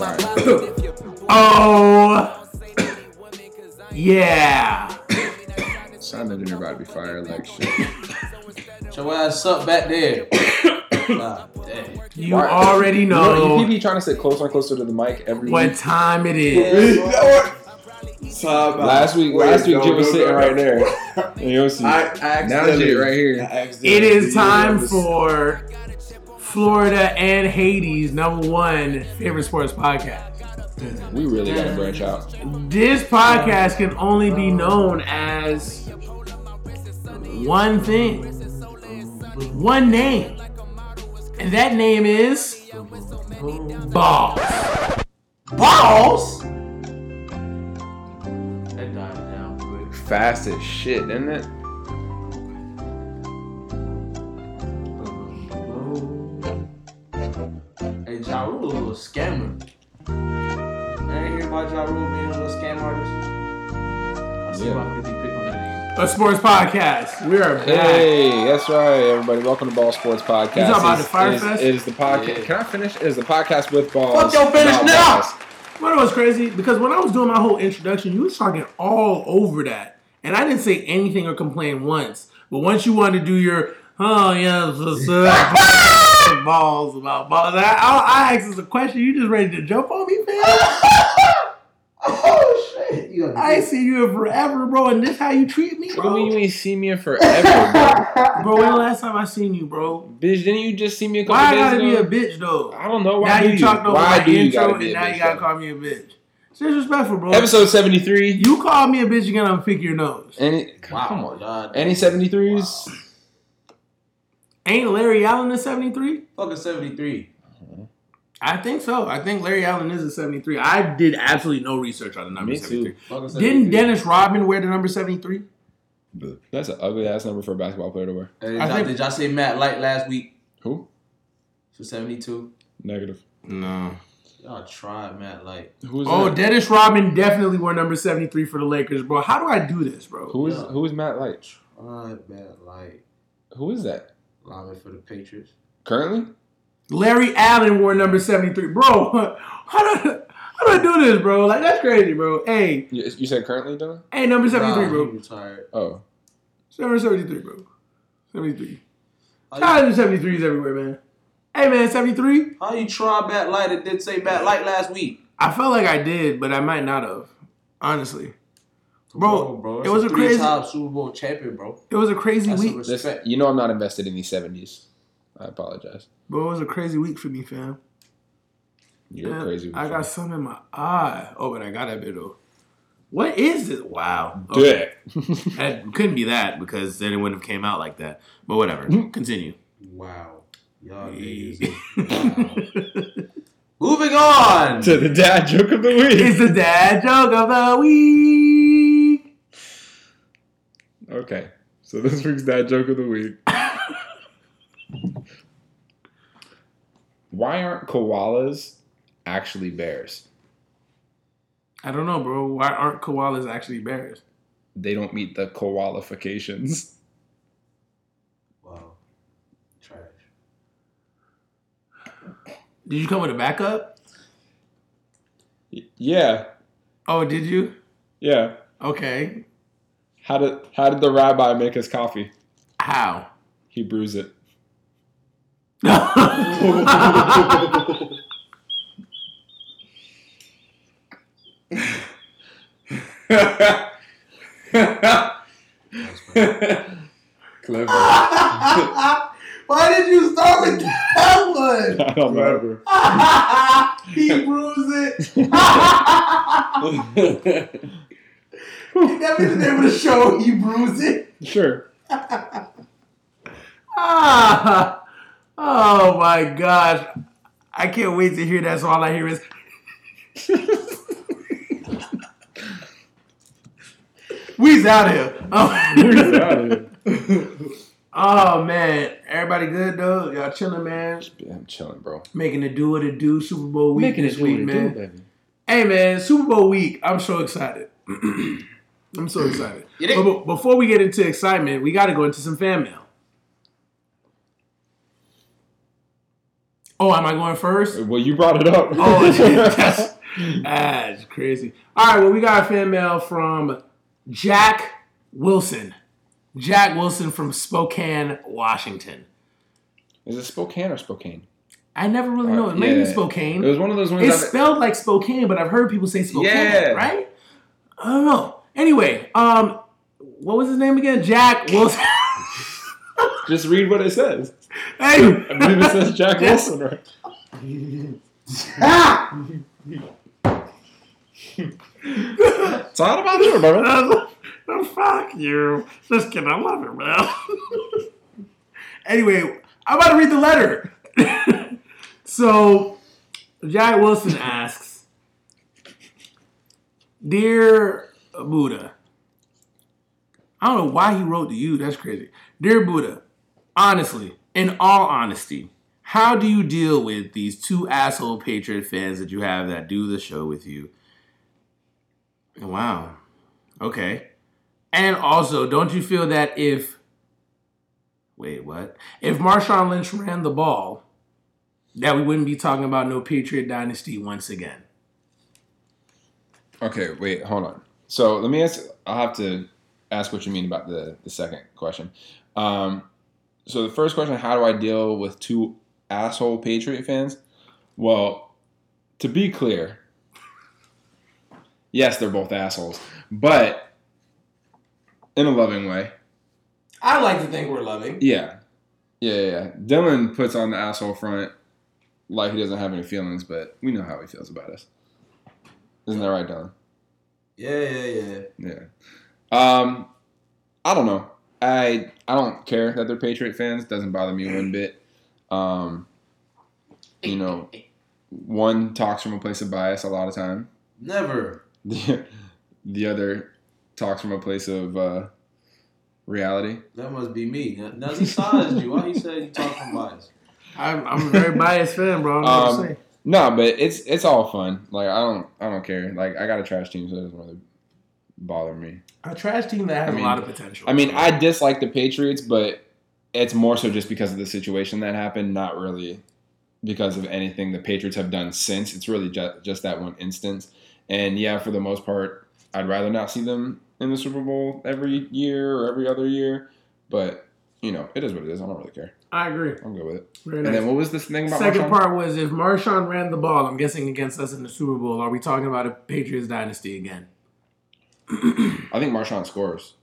money in my pocket you Oh, yeah. but Sounded in about to be fired like shit. Shut your ass up back there. God damn. You Why- already You know, know he be trying to sit closer and closer to the mic every what week. time it is. You know what? Time out. Last week, Wait, last week, no, Jim was sitting right there. And you'll see. I accidentally, Now Jay right here. I accidentally It is did time this. for Florida and Hades number one favorite sports podcast. We really gotta branch out. This podcast can only be known as one thing, one name, and that name is Balls. Balls? That died down quick. Fast as shit, isn't it? Hey, Ja Rule a little scammer. I ain't hear about Ja Rule being a little scam artist. I see Yeah. my 50 pick on that A sports podcast. We are back. Hey, that's right, everybody. Welcome to Ball Sports Podcast. You talking about It's- the Fire it is- Fest? It is the podcast. Yeah. Can I finish? It is the podcast with balls. Fuck your finish now! balls. What was crazy? Because when I was doing my whole introduction, you was talking all over that. And I didn't say anything or complain once. But once you wanted to do your, oh, yeah, so, so, balls about balls, I, I, I asked us a question. You just ready to jump on me, man? Oh shit! You I ain't seen you in forever, bro. And this how you treat me, What do you mean bro? you ain't seen me in forever, Bro, bro, when the last time I seen you, bro? bro? Bitch, didn't you just see me a couple Why I days gotta be a bitch, though? I don't know. Why now do you talked over Why my do intro, gotta and now bitch, you gotta though? call me a bitch. It's disrespectful, bro. Episode 73. You call me a bitch, you're gonna pick your nose. Any, Wow, come on. God. Any 73s? Ain't Larry Allen a 73? Fucking 73. I think so. I think Larry Allen is a 73. I did absolutely no research on the number Me too. 73. Fucking 73. Didn't Dennis Rodman wear the number 73? That's an ugly ass number for a basketball player to wear. Hey, did, I y'all, think- did y'all say Matt Light last week Who? for 72? Negative. No. Y'all tried Matt Light. Who's Oh, that? Dennis Rodman definitely wore number 73 for the Lakers, bro. How do I do this, bro? Who is Yeah. who is Matt Light? Tried Matt Light. Who is that? Lineman for the Patriots. Currently? Larry Allen wore number 73. Bro, how do, how do I do this, bro? Like, that's crazy, bro. Hey, You, you said currently, though? hey, number 73, Nah, bro. He retired. Oh. Number 73, bro. 73. How Shout you, out to 73s everywhere, man. Hey, man, 73? how you try Matt Light and did say Matt Light last week? I felt like I did, but I might not have. Honestly. Bro, bro, it was a crazy- three-time Super Bowl champion, bro. It was a crazy That's week. res- This, you know I'm not invested in these 70s. I apologize. Bro, it was a crazy week for me, fam. You're Man, crazy. I got some in my eye. Oh, but I got that bit though. What is this? Wow. Do it. That couldn't be that because then it wouldn't have came out like that. But whatever. Continue. Wow. Y'all niggas. is- Moving on. to the dad joke of the week. it's week. the dad joke of the week. Okay. So this week's dad joke of the week. Why aren't koalas actually bears? I don't know, bro. Why aren't koalas actually bears? They don't meet the qualifications. Wow. Trash. Did you come with a backup? Y- Yeah. Oh, did you? Yeah. Okay. How did how did the rabbi make his coffee? How? He brews it. Clever. Why did you start with that one? I don't know. he brews it. that means the name of the show. He brews it. Sure. Ah, oh my gosh. I can't wait to hear that. So all I hear is. We's out of here. We's Oh. outta oh man, everybody good though? Y'all chilling, man. I'm chilling, bro. Making it do what it do. Super Bowl week Making this week, man. do. Hey man, Super Bowl week. I'm so excited. I'm so excited. But, but before we get into excitement, we got to go into some fan mail. Oh, am I going first? Well, you brought it up. Oh, that's, that's crazy. All right, well, we got a fan mail from Jack Wilson. Jack Wilson from Spokane, Washington. Is it Spokane or Spokane? I never really know. Uh, It may be. Spokane. It was one of those ones. It's that- spelled like Spokane, but I've heard people say Spokane, Yeah. right? I don't know. Anyway, um, what was his name again? Jack Wilson. just read what it says. hey, I believe it says Jack Wilson, right? It's not about you, brother. oh, fuck you. Just kidding. I love it, man. anyway, I'm about to read the letter. so, Jack Wilson asks Dear Buddha, I don't know why he wrote to you. That's crazy. Dear Buddha, honestly, in all honesty, how do you deal with these two asshole Patriot fans that you have that do the show with you? Wow. Okay. And also, don't you feel that if wait, what? If Marshawn Lynch ran the ball, that we wouldn't be talking about no Patriot dynasty once again? Okay, wait, hold on. So let me ask. I'll have to ask what you mean about the the second question. Um, so the first question: How do I deal with two asshole Patriot fans? Well, to be clear, yes, they're both assholes, but in a loving way. I like to think we're loving. Yeah, yeah, yeah. yeah. Dylan puts on the asshole front like he doesn't have any feelings, but we know how he feels about us. Isn't that right, Dylan? Yeah, yeah, yeah. Yeah. Um, I don't know. I I don't care that they're Patriot fans. Doesn't bother me one bit. Um, you know, one talks from a place of bias a lot of time. Never. The the other talks from a place of uh, reality. That must be me. Now he sized you. Why he said you talk from bias? I'm, I'm a very biased fan, bro. I don't know what to Um, say. No, but it's it's all fun. Like I don't I don't care. Like I got a trash team, so it doesn't really bother me. A trash team that has I mean- a lot of potential. I mean, I dislike the Patriots, but it's more so just because of the situation that happened, not really because of anything the Patriots have done since. It's really just, just that one instance. And yeah, for the most part, I'd rather not see them in the Super Bowl every year or every other year. But, you know, it is what it is. I don't really care. I agree. I'm good with it. Very And nice. then what was this thing about Second Marshawn? part was if Marshawn ran the ball, I'm guessing against us in the Super Bowl, are we talking about a Patriots dynasty again? I think Marshawn scores.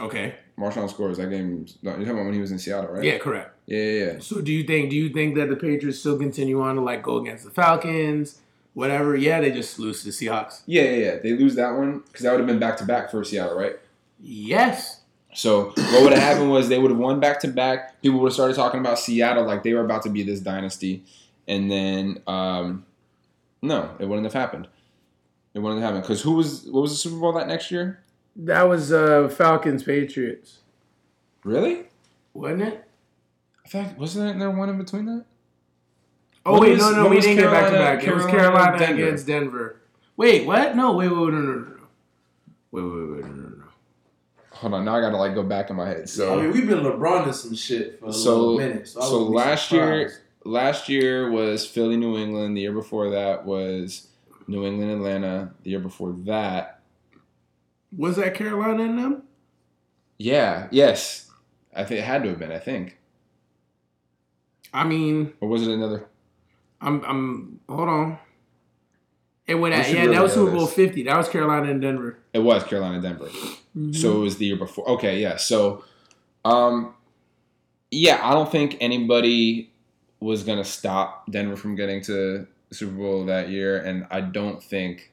Okay. Marshawn scores. That game, you're talking about when he was in Seattle, right? Yeah, correct. Yeah, yeah, yeah. So do you think do you think that the Patriots still continue on to like go against the Falcons, whatever? Yeah, they just lose to the Seahawks. Yeah, yeah, yeah. They lose that one because that would have been back to back for Seattle, right? Yes. So what would have happened was they would have won back to back. People would have started talking about Seattle like they were about to be this dynasty, and then um, no, it wouldn't have happened. It wouldn't have happened because who was what was the Super Bowl that next year? That was uh Falcons Patriots. Really? Wasn't it? I thought wasn't there one in between that? Oh What wait, was- no, no, we didn't get back to back. It was Carolina, Carolina Denver? against Denver. Wait, what? No, wait, wait, wait, no, no, no, no. Wait, wait, wait, no, no, no. Hold on, now I gotta like go back in my head. So I mean, we've been LeBron in some shit for a So- little minute. So, so last year- last year was Philly, New England. The year before that was New England, Atlanta. The year before that, Was that Carolina in them? yeah, yes, I think it had to have been. I think, I mean, or was it another? I'm, I'm. Hold on. It went. We should Yeah, really that was Super Bowl this. Fifty. That was Carolina and Denver. It was Carolina, Denver. Mm-hmm. So it was the year before. Okay, yeah. So, um, yeah, I don't think anybody was gonna stop Denver from getting to the Super Bowl that year, and I don't think,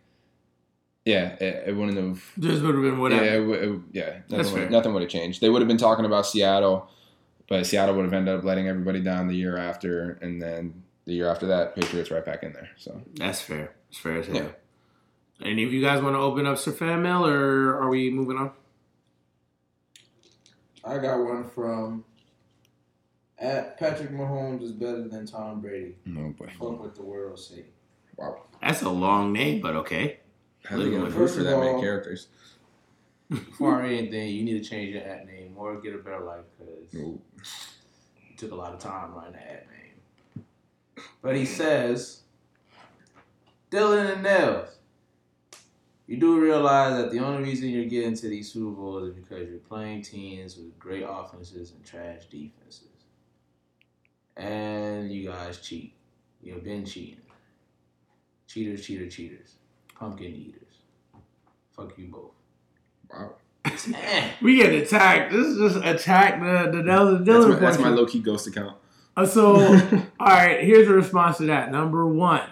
yeah, it, it wouldn't have. Just would have been Yeah, whatever. it, it, yeah, That's nothing would, nothing would have changed. They would have been talking about Seattle, but Seattle would have ended up letting everybody down the year after, and then the year after that, Patriots right back in there. So That's fair. It's fair as hell. Yeah. And of you guys want to open up some fan mail, or are we moving on? I got one from at Patrick Mahomes is better than Tom Brady. no boy, Fuck what the world say. wow, That's a long name, but okay. how they gonna for of that many characters? before anything, you need to change your ad name or get a better life because it took a lot of time writing the ad name. But he says, Dylan and Nels, you do realize that the only reason you're getting to these Super Bowls is because you're playing teams with great offenses and trash defenses. And you guys cheat. You've been cheating. Cheaters, cheater, cheaters. Pumpkin eaters. Fuck you both. Wow. It's eh. We get attacked. This is just attack the the Nelson That's Dylan my, that's my low key ghost account. Uh, so, all right, here's a response to that. Number one,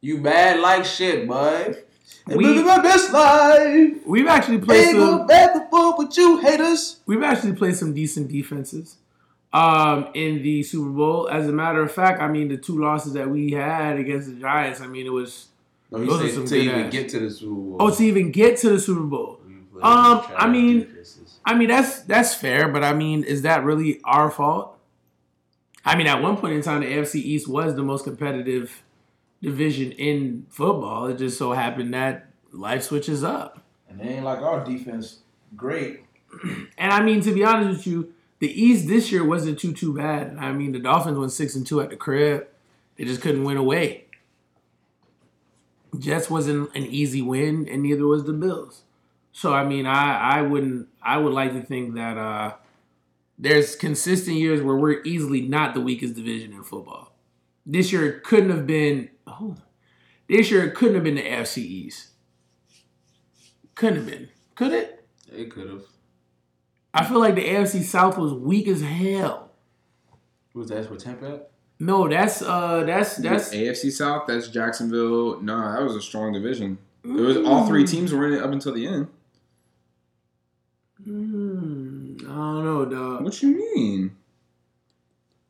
You bad like shit, bud. We- We living my best life. we've actually played Ain't some. back and forth with you haters. We've actually played some decent defenses um, in the Super Bowl. As a matter of fact, I mean the two losses that we had against the Giants. I mean it was No, Those are some to good even ass. get to the Super Bowl. oh to even get to the Super Bowl. Um, I mean- defenses. I mean that's that's fair, but I mean is that really our fault? I mean at one point in time the AFC East was the most competitive division in football. It just so happened that life switches up. and they ain't like our defense great. And I mean, to be honest with you, the East this year wasn't too too bad. I mean, the Dolphins went six and two at the crib. They just couldn't win away. Jets wasn't an easy win, and neither was the Bills. So I mean, I I wouldn't I would like to think that uh there's consistent years where we're easily not the weakest division in football. This year it couldn't have been. Oh, this year it couldn't have been the AFC East. Couldn't have been. Could it? It could have. I feel like the AFC South was weak as hell. Was that for Tampa? at? No, that's uh that's that's AFC South. That's Jacksonville. Nah, that was a strong division. It was all three teams were in it up until the end. Mm, I don't know, dog. What you mean?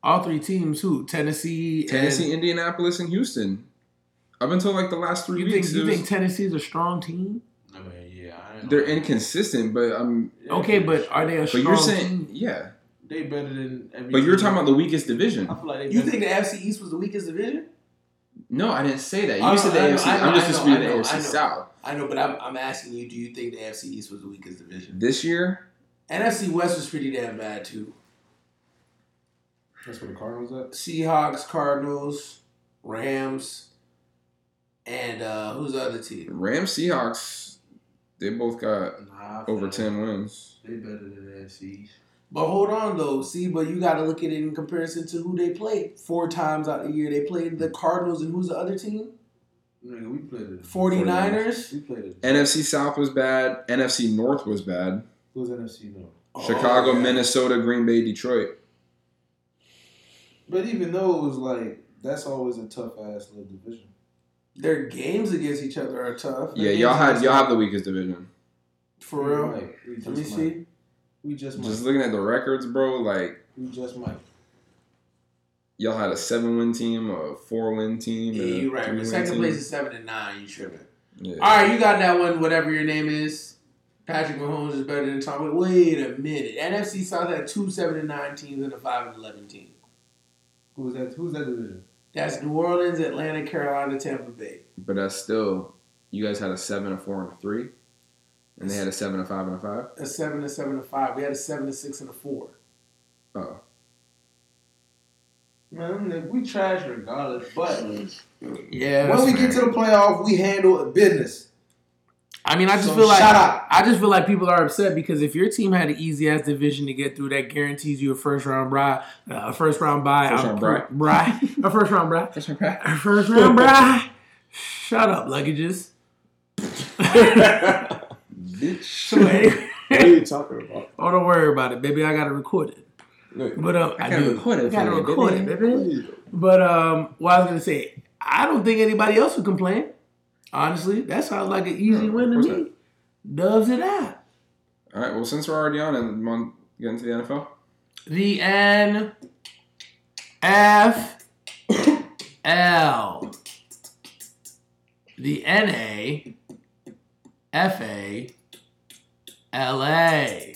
All three teams who? Tennessee Tennessee, and, Indianapolis, and Houston. Up until like the last three you think weeks, you it was- think Tennessee's a strong team? I mean, yeah. I don't they're know. inconsistent. But um, Okay, but are they a but strong But you're saying team? yeah. they better than every. But you're talking about the weakest division. I feel like. You think the AFC East was the weakest division? No, I didn't say that. You I know, said the I AFC. I know, I'm just I disputing the AFC know. South. I know, but I'm, I'm asking you, do you think the AFC East was the weakest division? This year, NFC West was pretty damn bad too. That's where the Cardinals at. Seahawks, Cardinals, Rams, and uh who's the other team? Rams, Seahawks, they both got Nah, over like ten wins. They better than the NFC. But hold on though, see, but you got to look at it in comparison to who they played. Four times out of the year, they played the Cardinals, and who's the other team? Nigga, we played it. 49ers. We played it. NFC South was bad. NFC North was bad. Who's NFC North? Chicago, Oh, yeah. Minnesota, Green Bay, Detroit. But even though it was like that's always a tough ass little division. Their games against each other are tough. Their Yeah, y'all had y'all have the weakest division. for real. Might. We just Let me might. see. We just might. Just looking at the records, bro, like we just might. y'all had a seven win team, a four win team. Yeah, you're right. three-win But second team. place is seven and nine. You tripping? Yeah. All right, you got that one. Whatever your name is, Patrick Mahomes is better than Tom. Wait a minute. NFC South had two seven and nine teams and a five and eleven team. Who's that? Who's that division? That's New Orleans, Atlanta, Carolina, Tampa Bay. But that's still, you guys had a seven, a four, and a three, and they had a seven, a five, and a five. A seven, a seven, a five. We had a seven, a six, and a four. Oh, Man, we trash regardless. But Yeah. when we get to the playoff, we handle business. I mean, I just So feel like shut up. I just feel like people are upset because if your team had an easy ass division to get through, that guarantees you a first round bye, uh, a first round bye, First a round per- bye, a first round bye, that's okay. a first round bye. Shut up, luggages. Bitch. So What are you talking about? oh, don't worry about it, baby. I gotta record it. Look, But um, I, gotta do. record it I gotta record baby. it, baby. But um, what I was gonna say, I don't think anybody else would complain. Honestly, that sounds like an easy win to me. Doves it out. All right. Well, since we're already on and on get into the NFL, The N F L. The N A F A L A.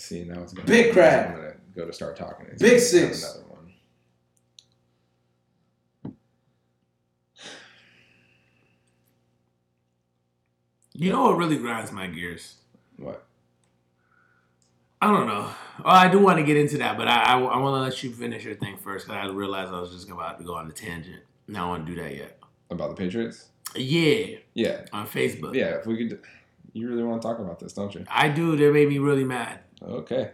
See now it's gonna Big crab. I'm gonna go to start talking. It's Big gonna six. Another one. You know what really grinds my gears? What? I don't know. Oh, I do want to get into that, but I I, I want to let you finish your thing first because I realized I was just about to go on a tangent. And I don't want to do that yet. About the Patriots? Yeah, Yeah. on Facebook. Yeah. If we could, you really want to talk about this, don't you? I do. They made me really mad. Okay.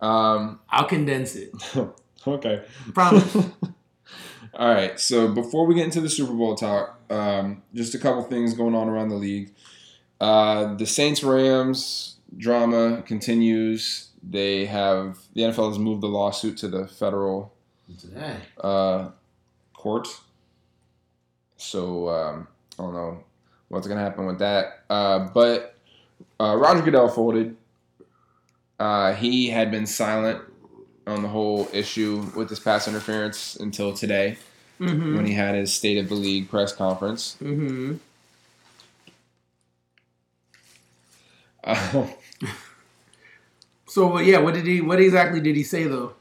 Um. I'll condense it. okay. Promise. All right. So before we get into the Super Bowl talk, um, just a couple things going on around the league. Uh, the Saints Rams drama continues. They have the NFL has moved the lawsuit to the federal uh, court. So um, I don't know what's gonna happen with that. Uh, but uh, Roger Goodell folded. Uh, he had been silent on the whole issue with this pass interference until today mm-hmm. when he had his State of the League press conference. Mm-hmm. Uh, So yeah, what did he? What exactly did he say though?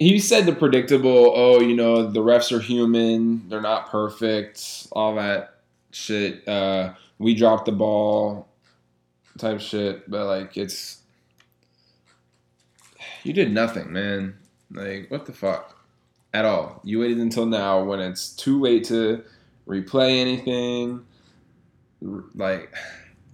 he said the predictable, oh, you know, the refs are human, they're not perfect, all that shit. Uh, we dropped the ball type shit, but like it's you did nothing, man. Like what the fuck? At all. You waited until now when it's too late to replay anything. Like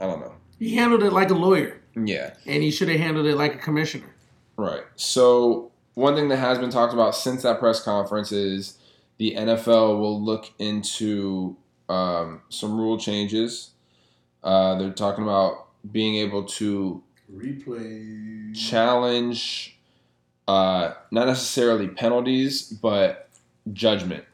I don't know. He handled it like a lawyer, Yeah. and he should have handled it like a commissioner. Right. So one thing that has been talked about since that press conference is the NFL will look into um, some rule changes. Uh, they're talking about being able to Replay. challenge uh, not necessarily penalties, but judgment.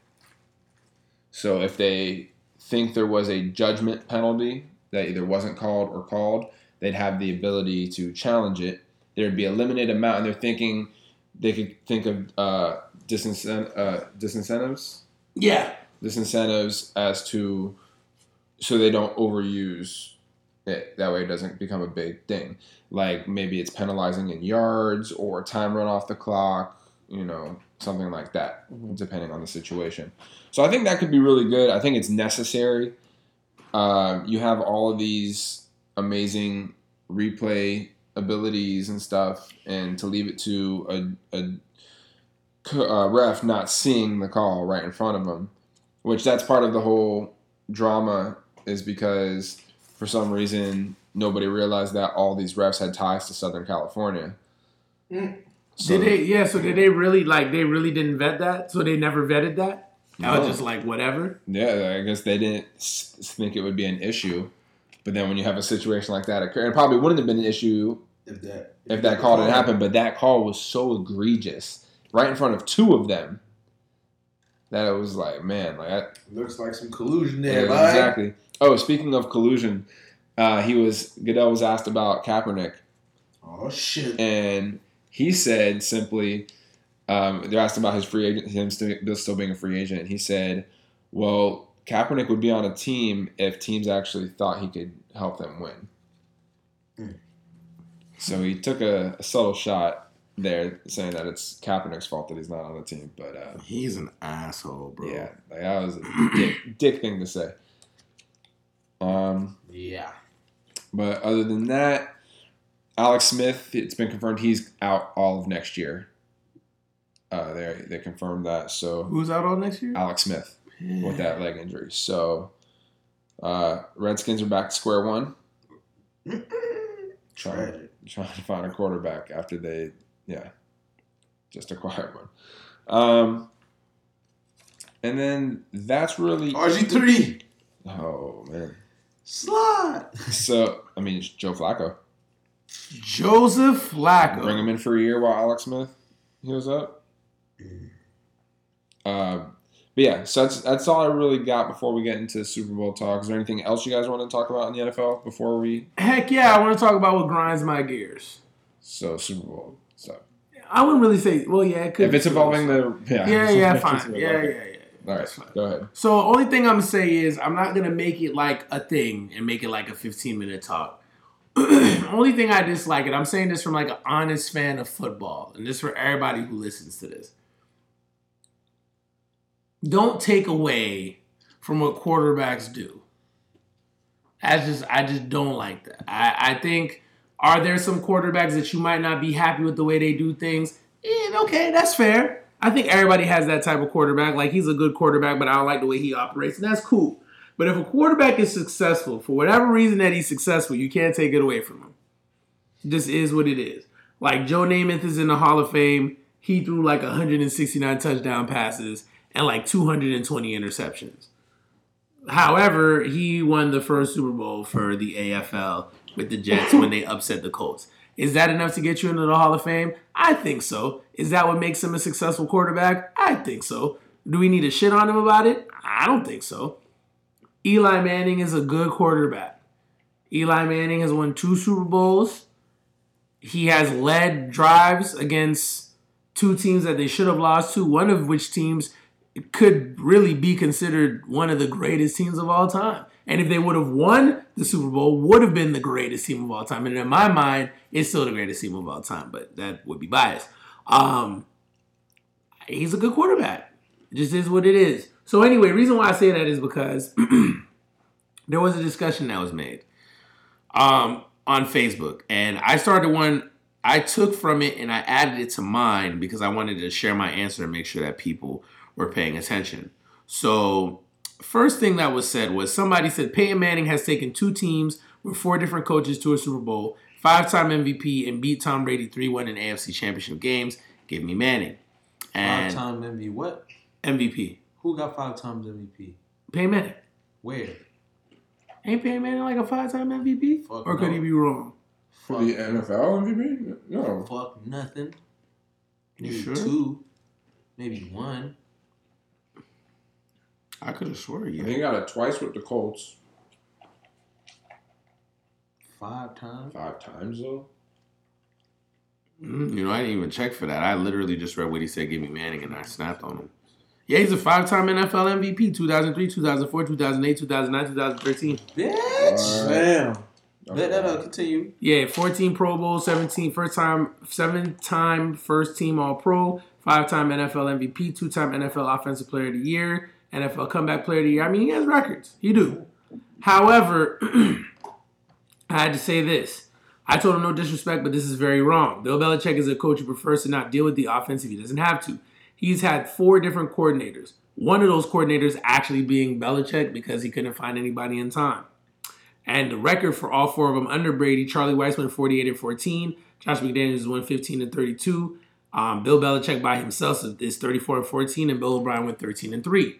So if they think there was a judgment penalty that either wasn't called or called, they'd have the ability to challenge it. There'd be a limited amount, and they're thinking they could think of uh, disincent- uh, disincentives Yeah. disincentives as to so they don't overuse it. That way it doesn't become a big thing. Like maybe it's penalizing in yards or time run off the clock, you know, something like that, depending on the situation. So I think that could be really good. I think it's necessary. Um, you have all of these amazing replay abilities and stuff, and to leave it to a uh, ref not seeing the call right in front of him, which that's part of the whole drama is because for some reason nobody realized that all these refs had ties to Southern California. Mm. So- Did they? Yeah. So did they really like? They really didn't vet that. So they never vetted that. That No. was just like whatever. Yeah, I guess they didn't think it would be an issue. But then when you have a situation like that occur, it probably wouldn't have been an issue If that. if that call didn't happen. But that call was so egregious, right in front of two of them, that it was like, man, like I, Looks like some collusion Yeah, there, bud. exactly. Oh, speaking of collusion, uh, he was Goodell was asked about Kaepernick, Oh shit. and he said simply, um, they're asked about his free agent, him still, still being a free agent, and he said, "Well, Kaepernick would be on a team if teams actually thought he could help them win." Mm. So he took a, a subtle shot there, saying that it's Kaepernick's fault that he's not on the team, but. Uh, He's an asshole, bro. yeah, like that was a dick, dick thing to say. Um, Yeah. but other than that, Alex Smith, it's been confirmed he's out all of next year. Uh, they they confirmed that. So Who's out all next year? Alex Smith with that leg injury. So uh, Redskins are back to square one, trying trying to find a quarterback after they yeah just acquired one. Um, and then that's really RG three. oh man. Slide. So I mean, it's Joe Flacco. Joseph Flacco. Bring him in for a year while Alex Smith heals up. Uh, But yeah, so that's that's all I really got before we get into Super Bowl talk. Is there anything else you guys want to talk about in the NFL before we? Heck yeah, I want to talk about what grinds my gears. So Super Bowl. So I wouldn't really say. Well, yeah, it could. if it's involving the yeah Yeah, yeah, If fine. Yeah, yeah, yeah. All right, go ahead. So only thing I'm gonna say is I'm not gonna make it like a thing and make it like a 15 minute talk. only thing I dislike it. I'm saying this from like an honest fan of football, and this for everybody who listens to this. Don't take away from what quarterbacks do. I just I just don't like that. I, I think are there some quarterbacks that you might not be happy with the way they do things? Yeah, okay, that's fair. I think everybody has that type of quarterback. Like he's a good quarterback, but I don't like the way he operates, and that's cool. But if a quarterback is successful for whatever reason that he's successful, you can't take it away from him. This is what it is. Like Joe Namath is in the Hall of Fame. He threw like 169 touchdown passes and like 220 interceptions. However, he won the first Super Bowl for the AFL with the Jets when they upset the Colts. Is that enough to get you into the Hall of Fame? I think so. Is that what makes him a successful quarterback? I think so. Do we need to shit on him about it? I don't think so. Eli Manning is a good quarterback. Eli Manning has won two Super Bowls. He has led drives against two teams that they should have lost to, one of which teams could really be considered one of the greatest teams of all time. And if they would have won the Super Bowl, would have been the greatest team of all time. And in my mind, it's still the greatest team of all time, but that would be biased. Um, he's a good quarterback. It just is what it is. So anyway, reason why I say that is because there was a discussion that was made um, on Facebook, and I started one. I took from it and I added it to mine because I wanted to share my answer and make sure that people were paying attention. So, first thing that was said was somebody said Peyton Manning has taken two teams with four different coaches to a Super Bowl, five-time MVP, and beat Tom Brady 3-1 in AFC Championship games. Give me Manning Five and time MVP. What? MVP. Who got five times MVP? Peyton Manning. Where? Ain't Peyton Manning like a five-time MVP? Fuck or could he be wrong? For the NFL MVP? No. Fuck nothing. You Maybe sure? two. Maybe one. I could have swore you. He yeah. got it twice with the Colts. Five times. Five times though. Mm, You know, I didn't even check for that. I literally just read what he said, give me Manning, and I snapped on him. Yeah, he's a five-time NFL MVP, 2003, 2004, 2008, 2009, 2013. Bitch. Damn. Let that uh, continue. Yeah, 14 Pro Bowls, 17 first time, seven time first team All Pro, five time NFL MVP, two time NFL Offensive Player of the Year, NFL Comeback Player of the Year. I mean, he has records. He do. However, I had to say this. I told him no disrespect, but this is very wrong. Bill Belichick is a coach who prefers to not deal with the offense if he doesn't have to. He's had four different coordinators. One of those coordinators actually being Belichick because he couldn't find anybody in time. And the record for all four of them under Brady, Charlie Weis went 48 and 14. Josh McDaniels went 15 and 32. Um, Bill Belichick by himself is 34 and 14, and Bill O'Brien went 13 and 3.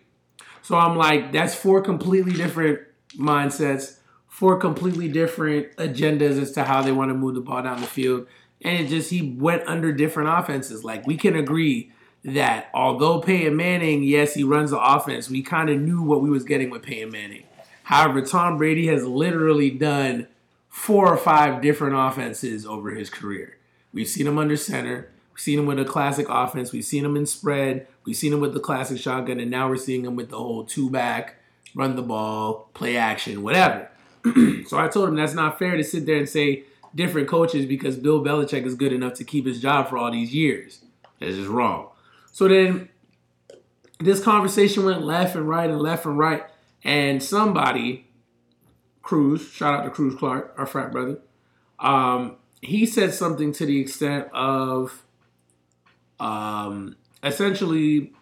So I'm like, that's four completely different mindsets, four completely different agendas as to how they want to move the ball down the field. And it just, he went under different offenses. Like, we can agree that although Peyton Manning, yes, he runs the offense, we kind of knew what we was getting with Peyton Manning. However, Tom Brady has literally done four or five different offenses over his career. We've seen him under center. We've seen him with a classic offense. We've seen him in spread. We've seen him with the classic shotgun, and now we're seeing him with the whole two back, run the ball, play action, whatever. so I told him that's not fair to sit there and say different coaches because Bill Belichick is good enough to keep his job for all these years. That's just wrong. So then this conversation went left and right and left and right. And somebody, Cruz, shout out to Cruz Clark, our frat brother, um, he said something to the extent of um, essentially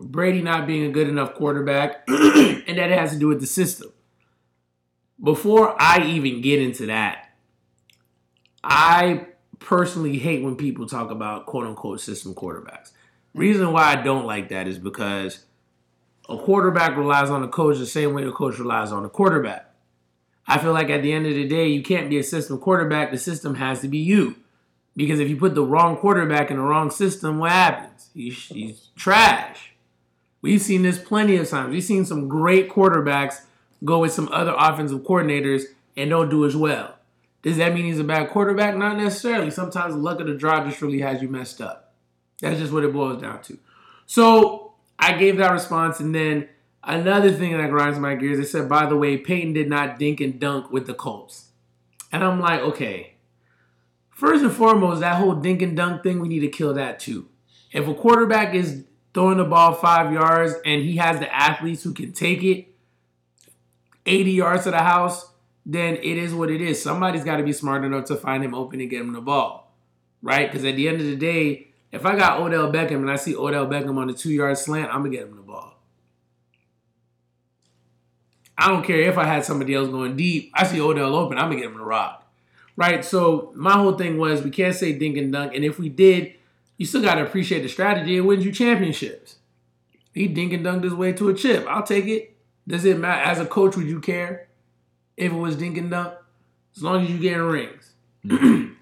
Brady not being a good enough quarterback and that has to do with the system. Before I even get into that, I personally hate when people talk about quote unquote system quarterbacks. Reason why I don't like that is because a quarterback relies on the coach the same way the coach relies on the quarterback. I feel like at the end of the day, you can't be a system quarterback. The system has to be you. Because if you put the wrong quarterback in the wrong system, what happens? He's, he's trash. We've seen this plenty of times. We've seen some great quarterbacks go with some other offensive coordinators and don't do as well. Does that mean he's a bad quarterback? Not necessarily. Sometimes the luck of the draw just really has you messed up. That's just what it boils down to. So I gave that response, and then another thing that grinds my gears, they said, by the way, Peyton did not dink and dunk with the Colts. And I'm like, okay. First and foremost, that whole dink and dunk thing, we need to kill that too. If a quarterback is throwing the ball five yards and he has the athletes who can take it 80 yards to the house, then it is what it is. Somebody's got to be smart enough to find him open and get him the ball, right? Because at the end of the day, if I got Odell Beckham and I see Odell Beckham on a two yard slant, I'm going to get him the ball. I don't care if I had somebody else going deep. I see Odell open, I'm going to get him the rock, right? So my whole thing was we can't say dink and dunk. And if we did, you still got to appreciate the strategy. It wins you championships. He dink and dunked his way to a chip. I'll take it. Does it matter? As a coach, would you care if it was dink and dunk? As long as you getting rings.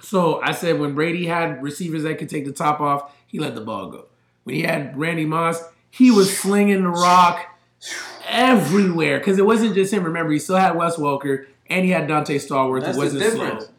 so I said when Brady had receivers that could take the top off, he let the ball go. When he had Randy Moss, he was slinging the rock everywhere because it wasn't just him. Remember, he still had Wes Welker and he had Dante Stallworth. That's it the wasn't difference. slow.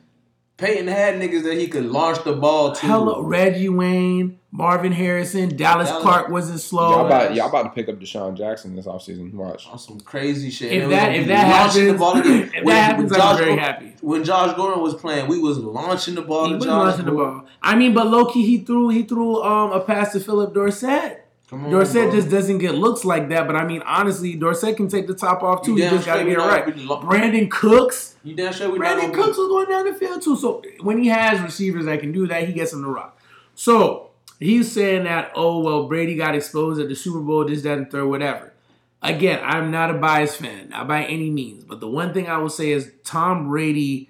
Peyton had niggas that he could launch the ball to. Hello, Reggie Wayne, Marvin Harrison, Dallas Dallas- Clark wasn't slow. Y'all about, y'all about to pick up DeSean Jackson this offseason. Watch. on some crazy shit. If And it was that- if that happens- the ball again. if When- that happens, when I'm Josh very Gordon- happy. When Josh Gordon was playing, we was launching the ball He to was Josh launching the ball. I mean, but Loki, he threw he threw um a pass to Phillip Dorsett. Come on, Dorsett bro. just doesn't get looks like that, but I mean, honestly, Dorsett can take the top off too. You You just got to get it right. lo- Brandin Cooks, You damn sure we Brandin Cooks was going down the field too. So when he has receivers that can do that, he gets them to rock. So he's saying that, oh well, Brady got exposed at the Super Bowl, this, that, and third, whatever. Again, I'm not a biased fan, not by any means. But the one thing I will say is Tom Brady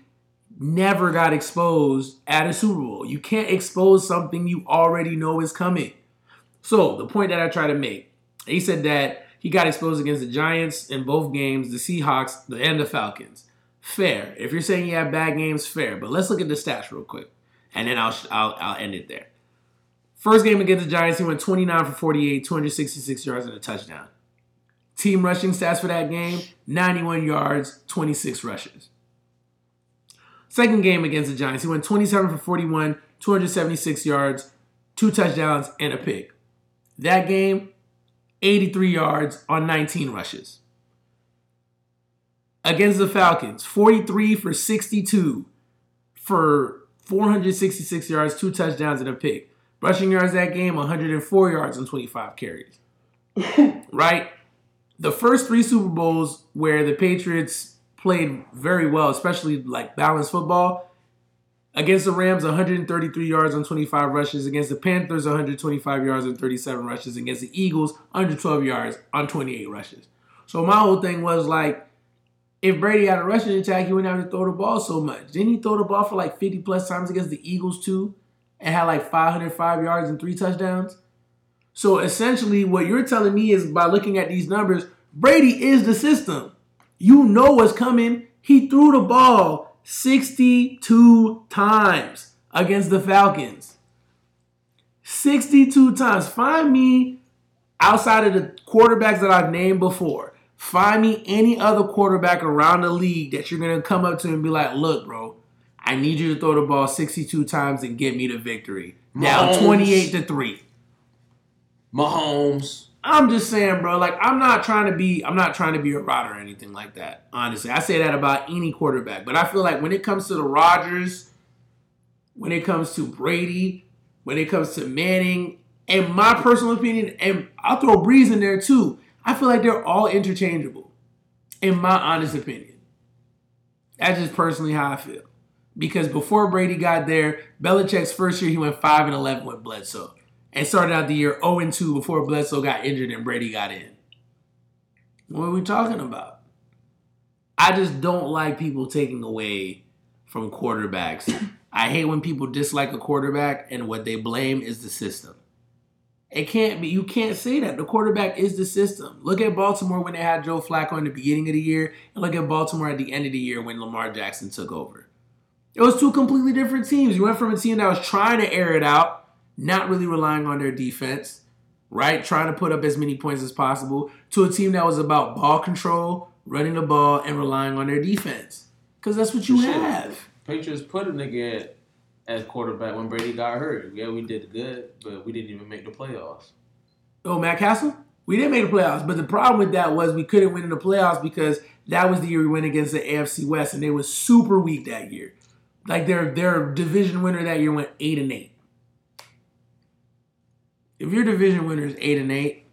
never got exposed at a Super Bowl. You can't expose something you already know is coming. So the point that I try to make, he said that he got exposed against the Giants in both games, the Seahawks, the and the Falcons. Fair. If you're saying he had bad games, fair. But let's look at the stats real quick, and then I'll I'll, I'll end it there. First game against the Giants, he went 29 for 48, 266 yards and a touchdown. Team rushing stats for that game: 91 yards, 26 rushes. Second game against the Giants, he went 27 for 41, 276 yards, two touchdowns, and a pick. That game, 83 yards on 19 rushes. Against the Falcons, 43 for 62 for 466 yards, two touchdowns, and a pick. Rushing yards that game, 104 yards on 25 carries. right? The first three Super Bowls where the Patriots played very well, especially like balanced football, Against the Rams, 133 yards on 25 rushes. Against the Panthers, 125 yards on 37 rushes. Against the Eagles, 112 yards on 28 rushes. So my whole thing was like, if Brady had a rushing attack, he wouldn't have to throw the ball so much. Didn't he throw the ball for like 50 plus times against the Eagles too? And had like 505 yards and three touchdowns? So essentially, what you're telling me is by looking at these numbers, Brady is the system. You know what's coming. He threw the ball 62 times against the Falcons. 62 times. Find me outside of the quarterbacks that I've named before. Find me any other quarterback around the league that you're going to come up to and be like, look, bro, I need you to throw the ball 62 times and get me the victory. Now 28 to 3. Mahomes. I'm just saying, bro. Like, I'm not trying to be, I'm not trying to be a rod or anything like that. Honestly, I say that about any quarterback. But I feel like when it comes to the Rodgers, when it comes to Brady, when it comes to Manning, and my personal opinion, and I'll throw Brees in there too. I feel like they're all interchangeable. In my honest opinion, that's just personally how I feel. Because before Brady got there, Belichick's first year he went five and eleven with Bledsoe and started out the year 0 2 before Bledsoe got injured and Brady got in. What are we talking about? I just don't like people taking away from quarterbacks. I hate when people dislike a quarterback and what they blame is the system. It can't be, you can't say that. The quarterback is the system. Look at Baltimore when they had Joe Flacco in the beginning of the year, and look at Baltimore at the end of the year when Lamar Jackson took over. It was two completely different teams. You went from a team that was trying to air it out, not really relying on their defense, right? Trying to put up as many points as possible to a team that was about ball control, running the ball, and relying on their defense. Because that's what you Shit. have. Patriots put a nigga at, as quarterback when Brady got hurt. Yeah, we did good, but we didn't even make the playoffs. Oh, Matt Cassel? We didn't make the playoffs, but the problem with that was we couldn't win in the playoffs because that was the year we went against the AFC West, and they was super weak that year. Like their their division winner that year went eight and eight. If your division winner is eight and eight,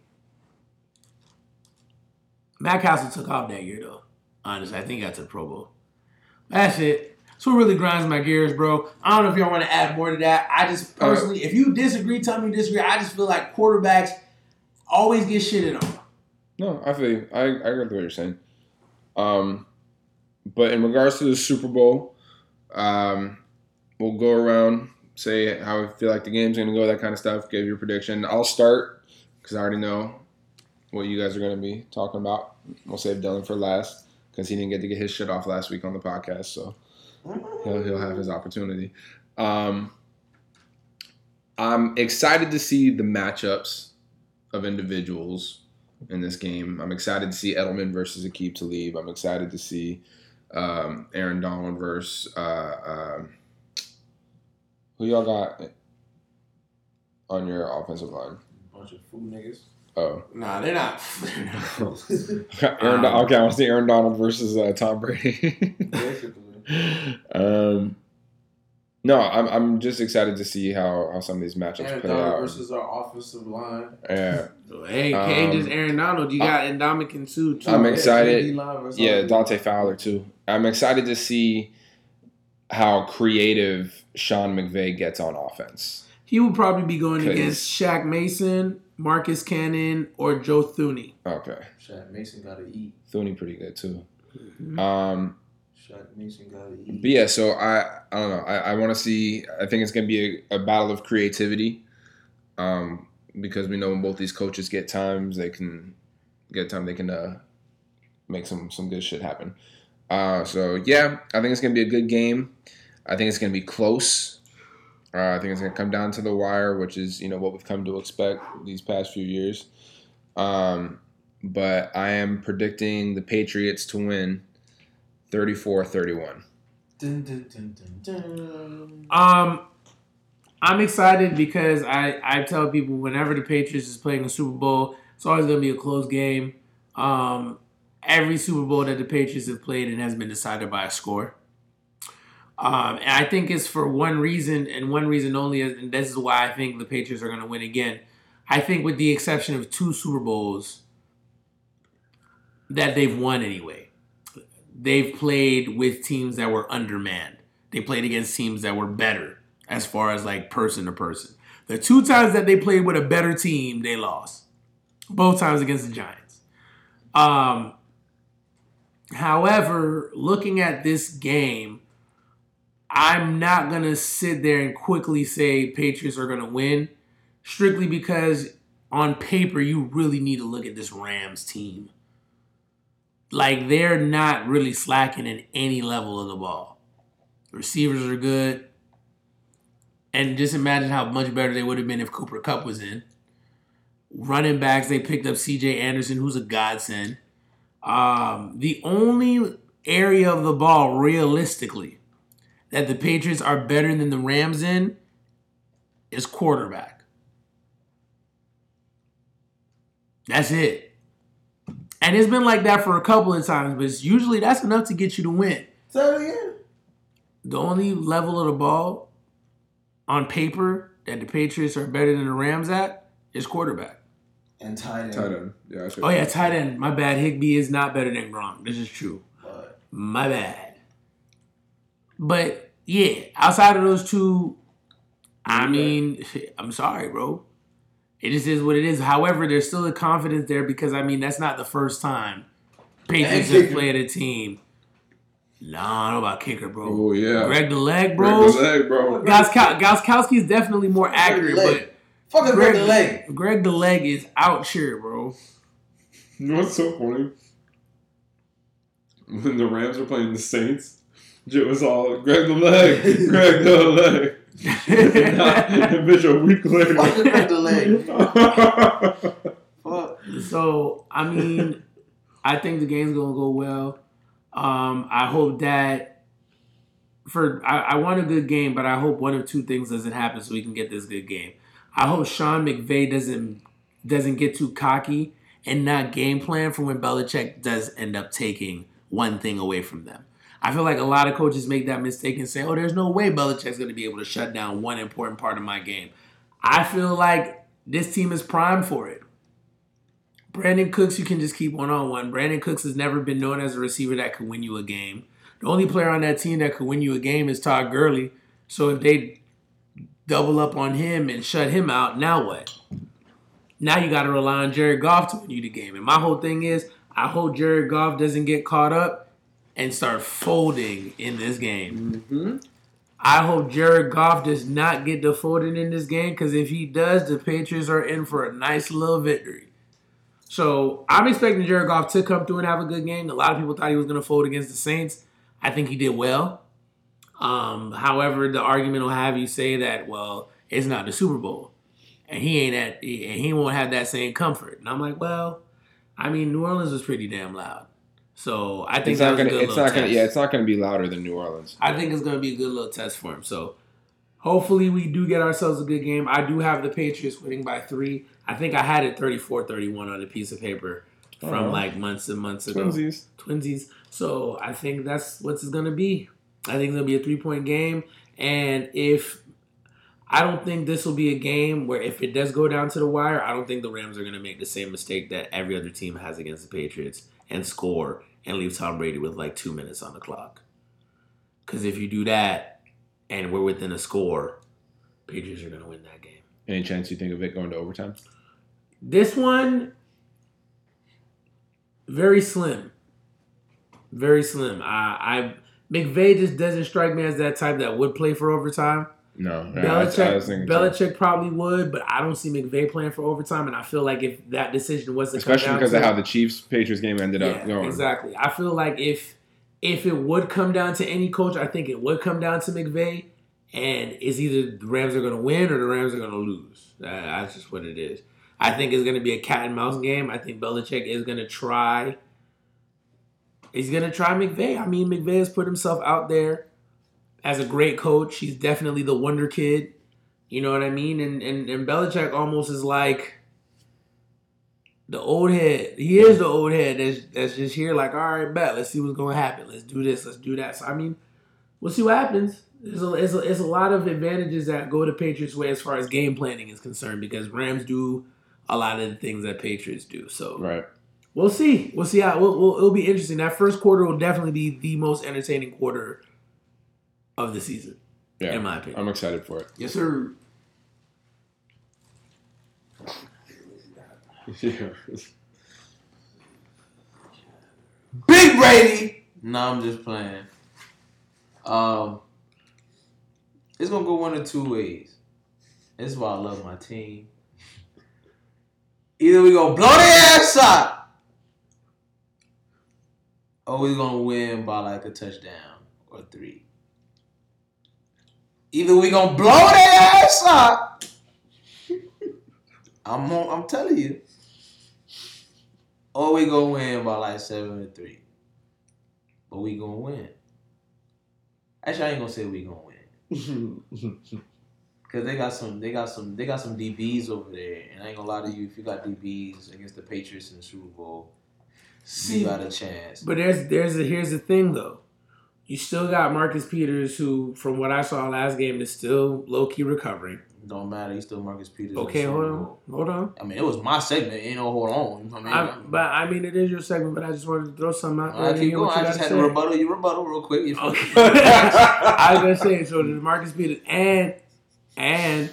Matt Cassel took off that year though. Honestly, I think to the Pro Bowl. That's it. That's what really grinds my gears, bro. I don't know if y'all want to add more to that. I just personally, if you disagree, tell me you disagree. I just feel like quarterbacks always get shitted on. No, I feel you. I, I agree with what you're saying. Um, but in regards to the Super Bowl, um, we'll go around, say how I feel like the game's going to go, that kind of stuff, give your prediction. I'll start because I already know what you guys are going to be talking about. We'll save Dylan for last because he didn't get to get his shit off last week on the podcast, so he'll, he'll have his opportunity. Um, I'm excited to see the matchups of individuals in this game. I'm excited to see Edelman versus Aqib Talib. I'm excited to see um, Aaron Donald versus uh, um who y'all got on your offensive line. Bunch of food niggas. Oh, Nah, they're not. Aaron. Don- okay, I want to see Aaron Donald versus uh, Tom Brady. Basically. um, no, I'm I'm just excited to see how, how some of these matchups Aaron play Donald out. versus our offensive line. Yeah, hey, Um, Kane just Aaron Donald. You got Ndamukong Suh too. I'm excited. Yeah, Dante Fowler too. I'm excited to see how creative Sean McVay gets on offense. He would probably be going against Shaq Mason, Marcus Cannon, or Joe Thuney. Okay, Shaq Mason gotta eat. Thuney pretty good too. Um, Shaq Mason gotta eat. but yeah, so I I don't know. I, I want to see. I think it's gonna be a, a battle of creativity, um, because we know when both these coaches get times, they can get time. They can uh, make some some good shit happen. Uh, so yeah, I think it's gonna be a good game. I think it's gonna be close. Uh, I think it's gonna come down to the wire, which is you know what we've come to expect these past few years. Um, but I am predicting the Patriots to win 34-31. Dun, dun, dun, dun, dun. Um, I'm excited because I, I tell people whenever the Patriots is playing a Super Bowl, it's always going to be a close game. Um, every Super Bowl that the Patriots have played and has been decided by a score. Um, and I think it's for one reason and one reason only, and this is why I think the Patriots are going to win again. I think, with the exception of two Super Bowls that they've won anyway, they've played with teams that were undermanned. They played against teams that were better as far as like person to person. The two times that they played with a better team, they lost. Both times against the Giants. Um, however, looking at this game, I'm not going to sit there and quickly say Patriots are going to win strictly because on paper, you really need to look at this Rams team. Like, they're not really slacking in any level of the ball. Receivers are good. And just imagine how much better they would have been if Cooper Kupp was in. Running backs, they picked up CJ Anderson, who's a godsend. Um, the only area of the ball, realistically, that the Patriots are better than the Rams in is quarterback. That's it. And it's been like that for a couple of times, but it's usually that's enough to get you to win. Say it again. The only level of the ball on paper that the Patriots are better than the Rams at is quarterback. And tight end. Tight end. Yeah, Oh yeah, tight end. My bad. Higbee is not better than Gronk. This is true. But My bad. But yeah, outside of those two, I mean, I'm sorry, bro. It just is what it is. However, there's still a confidence there because I mean that's not the first time Patriots And have played a team. Nah, I don't know about kicker, bro. Oh yeah. Greg the leg, Break bro. his leg, bro. Gauska- Gostkowski is definitely more accurate, but fucking break the leg. Greg, Greg the leg is out here, bro. You know what's so funny? When the Rams were playing the Saints, it was all Greg the leg, Greg the leg. Bitch, a week later. Fucking cracked the leg. Fuck. So I mean, I think the game's gonna go well. Um, I hope that for I, I want a good game, but I hope one of two things doesn't happen so we can get this good game. I hope Sean McVay doesn't doesn't get too cocky and not game plan for when Belichick does end up taking one thing away from them. I feel like a lot of coaches make that mistake and say, "Oh, there's no way Belichick's going to be able to shut down one important part of my game." I feel like this team is primed for it. Brandin Cooks, you can just keep one on one. Brandin Cooks has never been known as a receiver that could win you a game. The only player on that team that could win you a game is Todd Gurley. So if they double up on him and shut him out, now what? Now you got to rely on Jared Goff to win you the game. And my whole thing is, I hope Jared Goff doesn't get caught up and start folding in this game. Mm-hmm. I hope Jared Goff does not get folding in this game because if he does, the Patriots are in for a nice little victory. So I'm expecting Jared Goff to come through and have a good game. A lot of people thought he was going to fold against the Saints. I think he did well. Um, however, the argument will have you say that, well, it's not the Super Bowl, and he ain't at, and he won't have that same comfort. And I'm like, well, I mean, New Orleans was pretty damn loud, so I think It's not gonna. good It's not gonna. Yeah, it's not gonna be louder than New Orleans. I think it's going to be a good little test for him. So hopefully we do get ourselves a good game. I do have the Patriots winning by three. I think I had it 34-31 on a piece of paper from Oh. like months and months ago. Twinsies. Twinsies. So I think that's what it's going to be. I think going be a three-point game. And if I don't think this will be a game where if it does go down to the wire, I don't think the Rams are going to make the same mistake that every other team has against the Patriots and score and leave Tom Brady with like two minutes on the clock. Because if you do that and we're within a score, Patriots are going to win that game. Any chance you think of it going to overtime? This one, very slim. Very slim. I, I McVay just doesn't strike me as that type that would play for overtime. No. Yeah, I, I Belichick, was thinking too. Belichick probably would, but I don't see McVay playing for overtime. And I feel like if that decision was to especially come down because to of how the Chiefs Patriots game ended up going. exactly. I feel like if if it would come down to any coach, I think it would come down to McVay, and it's either the Rams are going to win or the Rams are going to lose. Uh, that's just what it is. I think it's going to be a cat and mouse game. I think Belichick is going to try. He's to try McVay. I mean, McVay has put himself out there as a great coach. He's definitely the wonder kid. You know what I mean? And and, and Belichick almost is like the old head. He is the old head that's that's just here, like, all right, bet. Let's see what's gonna happen. Let's do this. Let's do that. So I mean, we'll see what happens. There's a, it's a, it's a lot of advantages that go to Patriots' way as far as game planning is concerned because Rams do a lot of the things that Patriots do. So Right. We'll see. We'll see how we'll, we'll, it'll be interesting. That first quarter will definitely be the most entertaining quarter of the season, Yeah. in my opinion. I'm excited for it. Yes, sir. Big Brady. No, I'm just playing. Um, it's gonna go one of two ways. This is why I love my team. Either we gonna blow their ass up, or we gonna win by like a touchdown or three. Either we gonna blow their ass up. I'm on, I'm telling you. Or we gonna win by like seven to three. But we gonna win. Actually, I ain't gonna say we gonna win. Cause they got some, they got some, they got some DBs over there, and I ain't gonna lie to you. If you got DBs against the Patriots in the Super Bowl, See, you got a chance. But there's there's a, here's the thing though. You still got Marcus Peters, who, from what I saw last game, is still low key recovering. Don't matter. He's still Marcus Peters. Okay, hold on, hold on. I mean, it was my segment. Ain't no hold on. I mean, I, but I mean, it is your segment, but I just wanted to throw something out there. I and keep going. you I just had to rebuttal. You rebuttal real quick. You? Okay. I was gonna say so. Marcus Peters and and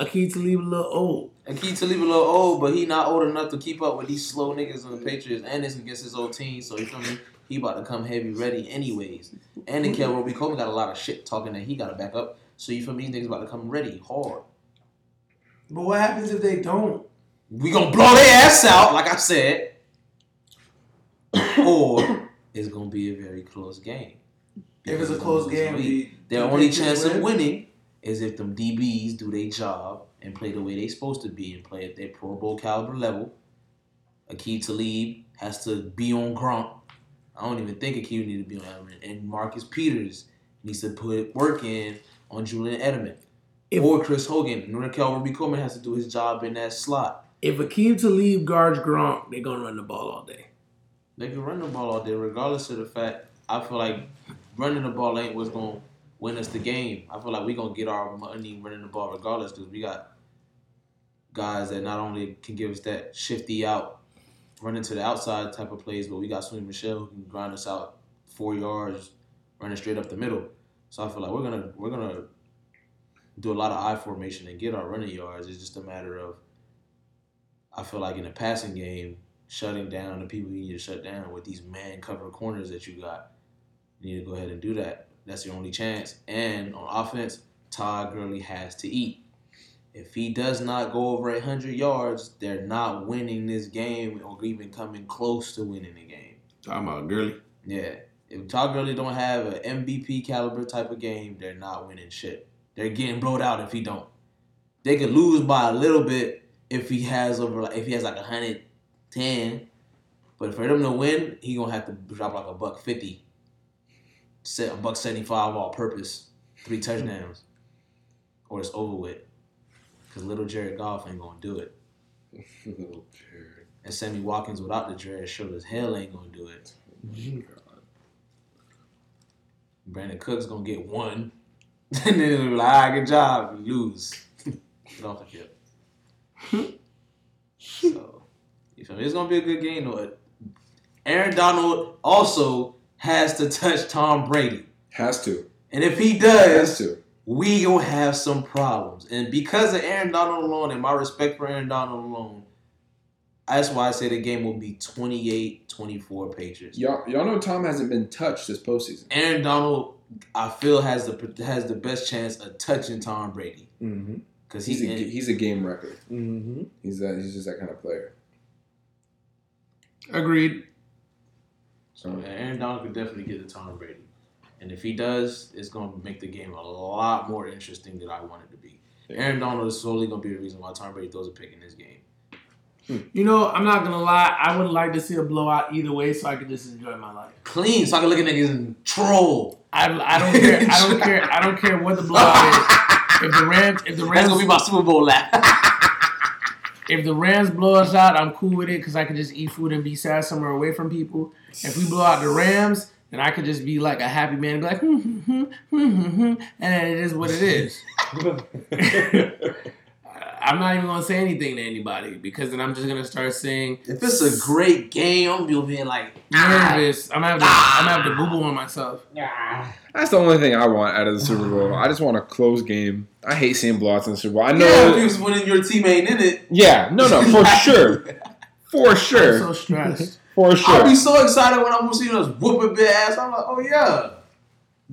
Akeem to leave a little old. And Keith Talib a little old, but he not old enough to keep up with these slow niggas on the Patriots, and it's against his old team. So you feel me? He about to come heavy ready anyways. And then Kel Robey-Coleman got a lot of shit talking that he got to back up. So you feel me? These niggas about to come ready hard. But what happens if they don't? We gonna blow their ass out, like I said, or it's gonna be a very close game. If it's a close game, the- their only chance of winning is if them DBs do their job and play the way they're supposed to be and play at their Pro Bowl caliber level. Akeem Talib has to be on Gronk. I don't even think Akeem need to be on Edelman. And Marcus Peters needs to put work in on Julian Edelman. If- or Chris Hogan. Nickell Robey-Coleman has to do his job in that slot. If Akeem Talib guards Gronk, they're gonna run the ball all day. They can run the ball all day, regardless of the fact. I feel like running the ball ain't what's gonna win us the game. I feel like we're gonna get our money running the ball regardless because we got guys that not only can give us that shifty out, running to the outside type of plays, but we got Sony Michel who can grind us out four yards, running straight up the middle. So I feel like we're gonna we're gonna do a lot of I formation and get our running yards. It's just a matter of I feel like in a passing game, shutting down the people you need to shut down with these man cover corners that you got. You need to go ahead and do that. That's your only chance. And on offense, Todd Gurley has to eat. If he does not go over 100 yards, they're not winning this game or even coming close to winning the game. Talking about Gurley. Yeah. If Todd Gurley don't have an MVP caliber type of game, they're not winning shit. They're getting blowed out if he don't. They could lose by a little bit if he has over like if he has like 110. But for them to win, he gonna have to drop like a buck fifty. Set a buck seventy five all purpose, three touchdowns. Or it's over with. Cause little Jared Goff ain't gonna do it. And Sammy Watkins without the dread sure as hell ain't gonna do it. Brandin Cook's gonna get one. and then it'll be like, ah, good job. You lose. Get off the field. so, you feel me? It's gonna be a good game though. Aaron Donald also has to touch Tom Brady. Has to. And if he Has does, to. we gonna have some problems. And because of Aaron Donald alone and my respect for Aaron Donald alone, that's why I say the game will be 28-24 Patriots. Y'all, y'all know Tom hasn't been touched this postseason. Aaron Donald, I feel has the has the best chance of touching Tom Brady Mm-hmm. because He's he's a in, he's a game record. Mm-hmm. He's that he's just that kind of player. Agreed. So Aaron Donald could definitely get to Tom Brady, and if he does, it's gonna make the game a lot more interesting than I want it to be. Aaron Donald is solely gonna be the reason why Tom Brady throws a pick in this game. Hmm. You know, I'm not gonna lie. I would like to see a blowout either way, so I can just enjoy my life. Clean, so I can look at niggas and troll. I, I don't care. I don't care. I don't care what the blowout is. If the Rams, if the That's Rams, gonna be my Super Bowl laugh. if the Rams blow us out, I'm cool with it because I can just eat food and be sad somewhere away from people. If we blow out the Rams, then I could just be like a happy man and be like, hmm, hmm, hmm, hmm, hmm, hmm, and it is what it is. I'm not even gonna say anything to anybody because then I'm just gonna start saying if it's a great game, I'm gonna be like, ah, nervous. I'm gonna have to, I'm gonna have to boo boo on myself. That's the only thing I want out of the Super Bowl. I just want a close game. I hate seeing blowouts in the Super Bowl. I know. yeah, if he was winning, your team ain't in it. Yeah, no, no, for sure, for I'm sure, so stressed. for sure. I'll be so excited when I'm seeing us whooping big ass. I'm like, oh yeah,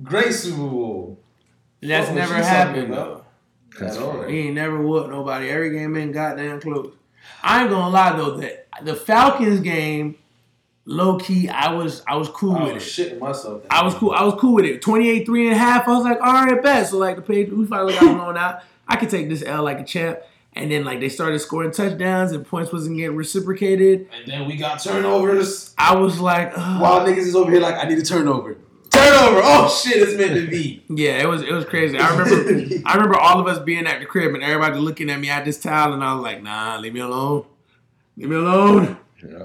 great Super Bowl. That's What was never happened though. About? That's At all. funny. He ain't never whooped nobody. Every game been goddamn close. I ain't gonna lie though, that the Falcons game, low key, I was I was cool I with was it. shitting myself. I was cool. I was cool with it. 28, three and a half. I was like, all right, bet. So like the page, we finally got blown out. I could take this L like a champ. And then like they started scoring touchdowns and points wasn't getting reciprocated. And then we got turnovers. I was like, ugh. While niggas is over here like, I need a turnover. Turnover. Oh shit, it's meant to be. yeah, it was it was crazy. I remember I remember all of us being at the crib and everybody looking at me at this towel, and I was like, nah, leave me alone, leave me alone. Yeah.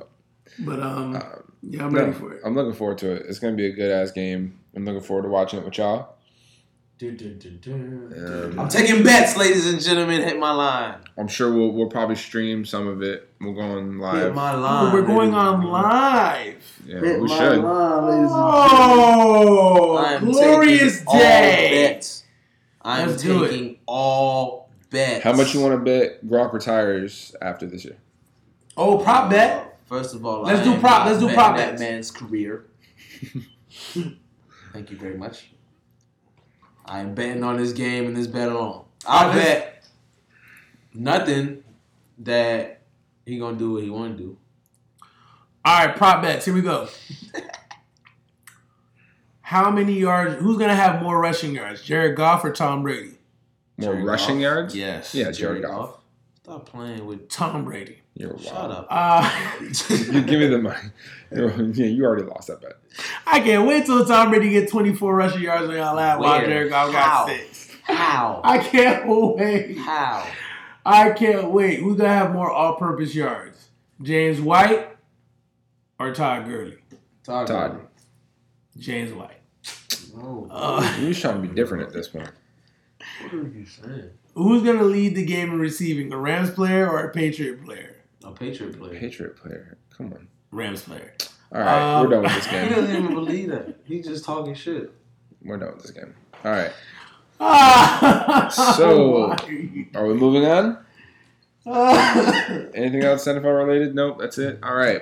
But um, Um, yeah, I'm no, ready for it. I'm looking forward to it. It's gonna be a good ass game. I'm looking forward to watching it with y'all. Um, I'm taking bets, ladies and gentlemen. Hit my line. I'm sure we'll we'll probably stream some of it. We're going on Hit live. my line. we're going on live. Yeah, Hit we my should. line, ladies and Oh, I am glorious taking all day! bets. I'm Let's do it. taking all bets. How much you want to bet Gronk retires after this year? Oh, prop bet. First of all, Let's I do prop- let's do betting prop that bets. man's career. Thank you very much. I am betting on this game and this bet alone. I bet nothing that he gonna do what he want to do. All right, prop bets. Here we go. How many yards? Who's gonna have more rushing yards, Jared Goff or Tom Brady? More Jared rushing Goff? yards? Yes. Yeah, Jared Goff. Stop playing with. Tom Brady. You're Shut wild. up. Uh, You give me the money. yeah, you already lost that bet. I can't wait till Tom Brady get 24 rushing yards on y'all lap while Where? Jared Goff got six. How? I can't wait. How? I can't wait. Who's gonna have more all-purpose yards? James White or Todd Gurley? Todd. Todd. James White. No. Uh, You're trying to be different at this point. what are you saying? who's gonna lead the game in receiving? A Rams player or a Patriot player? A Patriot player. Patriot player. Come on. Rams player. All right, Um, we're done with this game. He doesn't even believe that. He's just talking shit. We're done with this game. All right. Ah, So- are we moving on? Anything else NFL related? Nope, that's it. All right.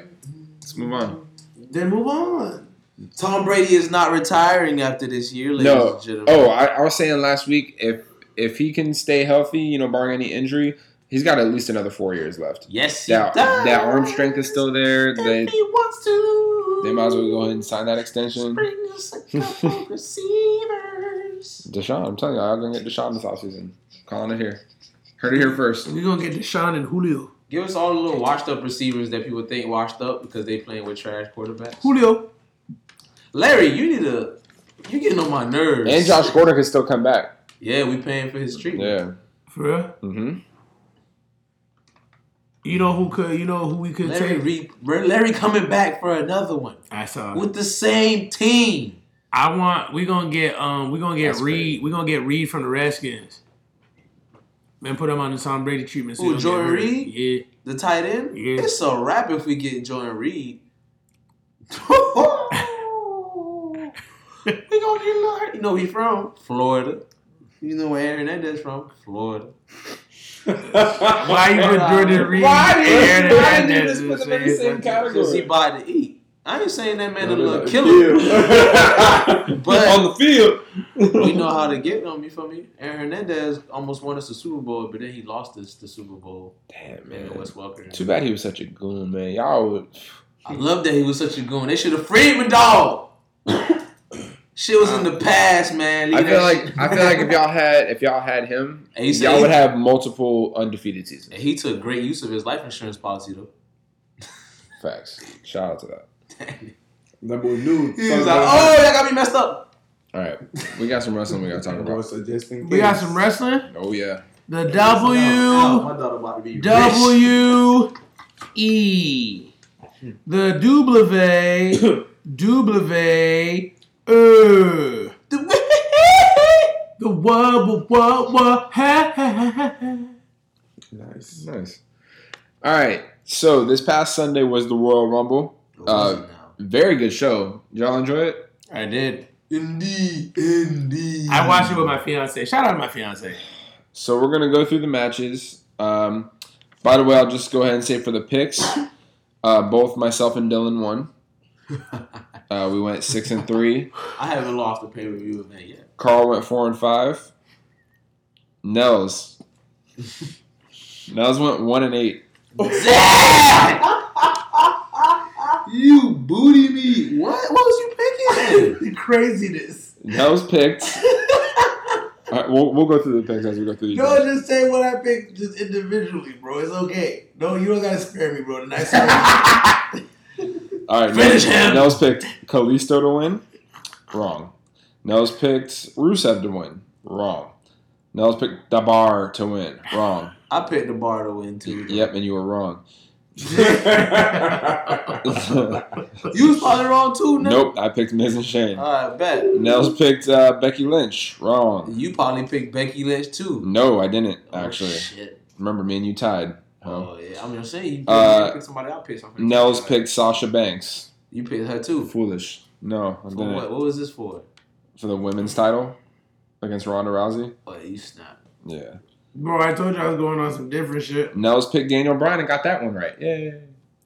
Let's move on. then move on. Tom Brady is not retiring after this year, ladies No. and gentlemen. Oh, I, I was saying last week if if he can stay healthy, you know, barring any injury, he's got at least another four years left. yes, he That does. that arm strength is still there. They If he wants to. they might as well go ahead and sign that extension. Bring us a receivers. DeSean, I'm telling you, I'm gonna get DeSean this offseason. Calling it here. Heard it here first. We're gonna get DeSean and Julio. Give us all the little washed up receivers that people think washed up because they playing with trash quarterbacks. Julio. Larry, you need to. You getting on my nerves. And Josh Gordon can still come back. Yeah, we paying for his treatment. Yeah. For real? Mm-hmm. You know who could? You know who we could Larry, take? Larry coming back for another one I saw. with the same team. I want. We gonna get. Um. We gonna get That's Reed. We gonna get Reed from the Redskins. And put him on the Tom Brady treatment. He don't Jordan. Reed? Yeah. The tight end. Yeah. It's a wrap if we get Jordan Reed. we gonna get Larry. You know he from Florida. You know where Aaron Hernandez from? Florida. Why you put Jordan Reed? Why did you- Aaron why did you Hernandez just in put the them in the same same category? Because he bought to eat. I ain't saying that man a No, no, little killer. But on the field. we know how to get them. You feel me? Aaron Hernandez almost won us the Super Bowl, but then he lost us the Super Bowl. Damn Man, man. Wes Welker. Too bad he was such a goon, man. Y'all would. I love that he was such a goon. They should have freed my dog. Shit was in uh, the past, man. I feel like shit- I feel like if y'all had if y'all had him, And he said y'all he- would have multiple undefeated seasons. And he took great use of his life insurance policy, though. Facts. Shout out to that. That boy knew. He was like, "Oh, that got me messed up." All right, we got some wrestling we got to talk about. suggesting. We got some wrestling. Oh yeah. The W my daughter about to. W E. The W W uh. The what what what ha ha ha ha. Nice. Nice. All right. So this past Sunday was the Royal Rumble. Uh, Very good show. Did y'all enjoy it? I did. Indeed, indeed. I watched it with my fiance. Shout out to my fiance. So we're gonna go through the matches. Um, by the way, I'll just go ahead and say for the picks, uh, both myself and Dylan won. Uh, we went six and three. I haven't lost a pay per view event yet. Carl went four and five. Nels. Nels went one and eight. you booty me. What? What was you picking? The craziness. Nels picked. All right, we'll, we'll go through the picks as we go through these. No, matches. just say what I picked just individually, bro. It's okay. No, you don't gotta spare me, bro. The next time. All right, Finish Nels, him. Nels picked Kalisto to win. Wrong. Nels picked Rusev to win. Wrong. Nels picked the Bar to win. Wrong. I picked the bar to win too. Yep, and you were wrong. You was probably wrong too. No. nope, I picked Miz and Shane. All right, bet. Nels picked uh, Becky Lynch. Wrong. You probably picked Becky Lynch too. No, I didn't Oh, actually. shit. Remember, me and you tied. Huh? Oh yeah, I'm just saying you Uh, you picked somebody. I picked somebody. Nels picked Sasha Banks. You picked her too. Foolish. No, I For didn't. what? What was this for? For the women's title against Ronda Rousey. Oh, you snap. Yeah. bro, I told you I was going on some different shit. Nels picked Daniel Bryan and got that one right. Yeah.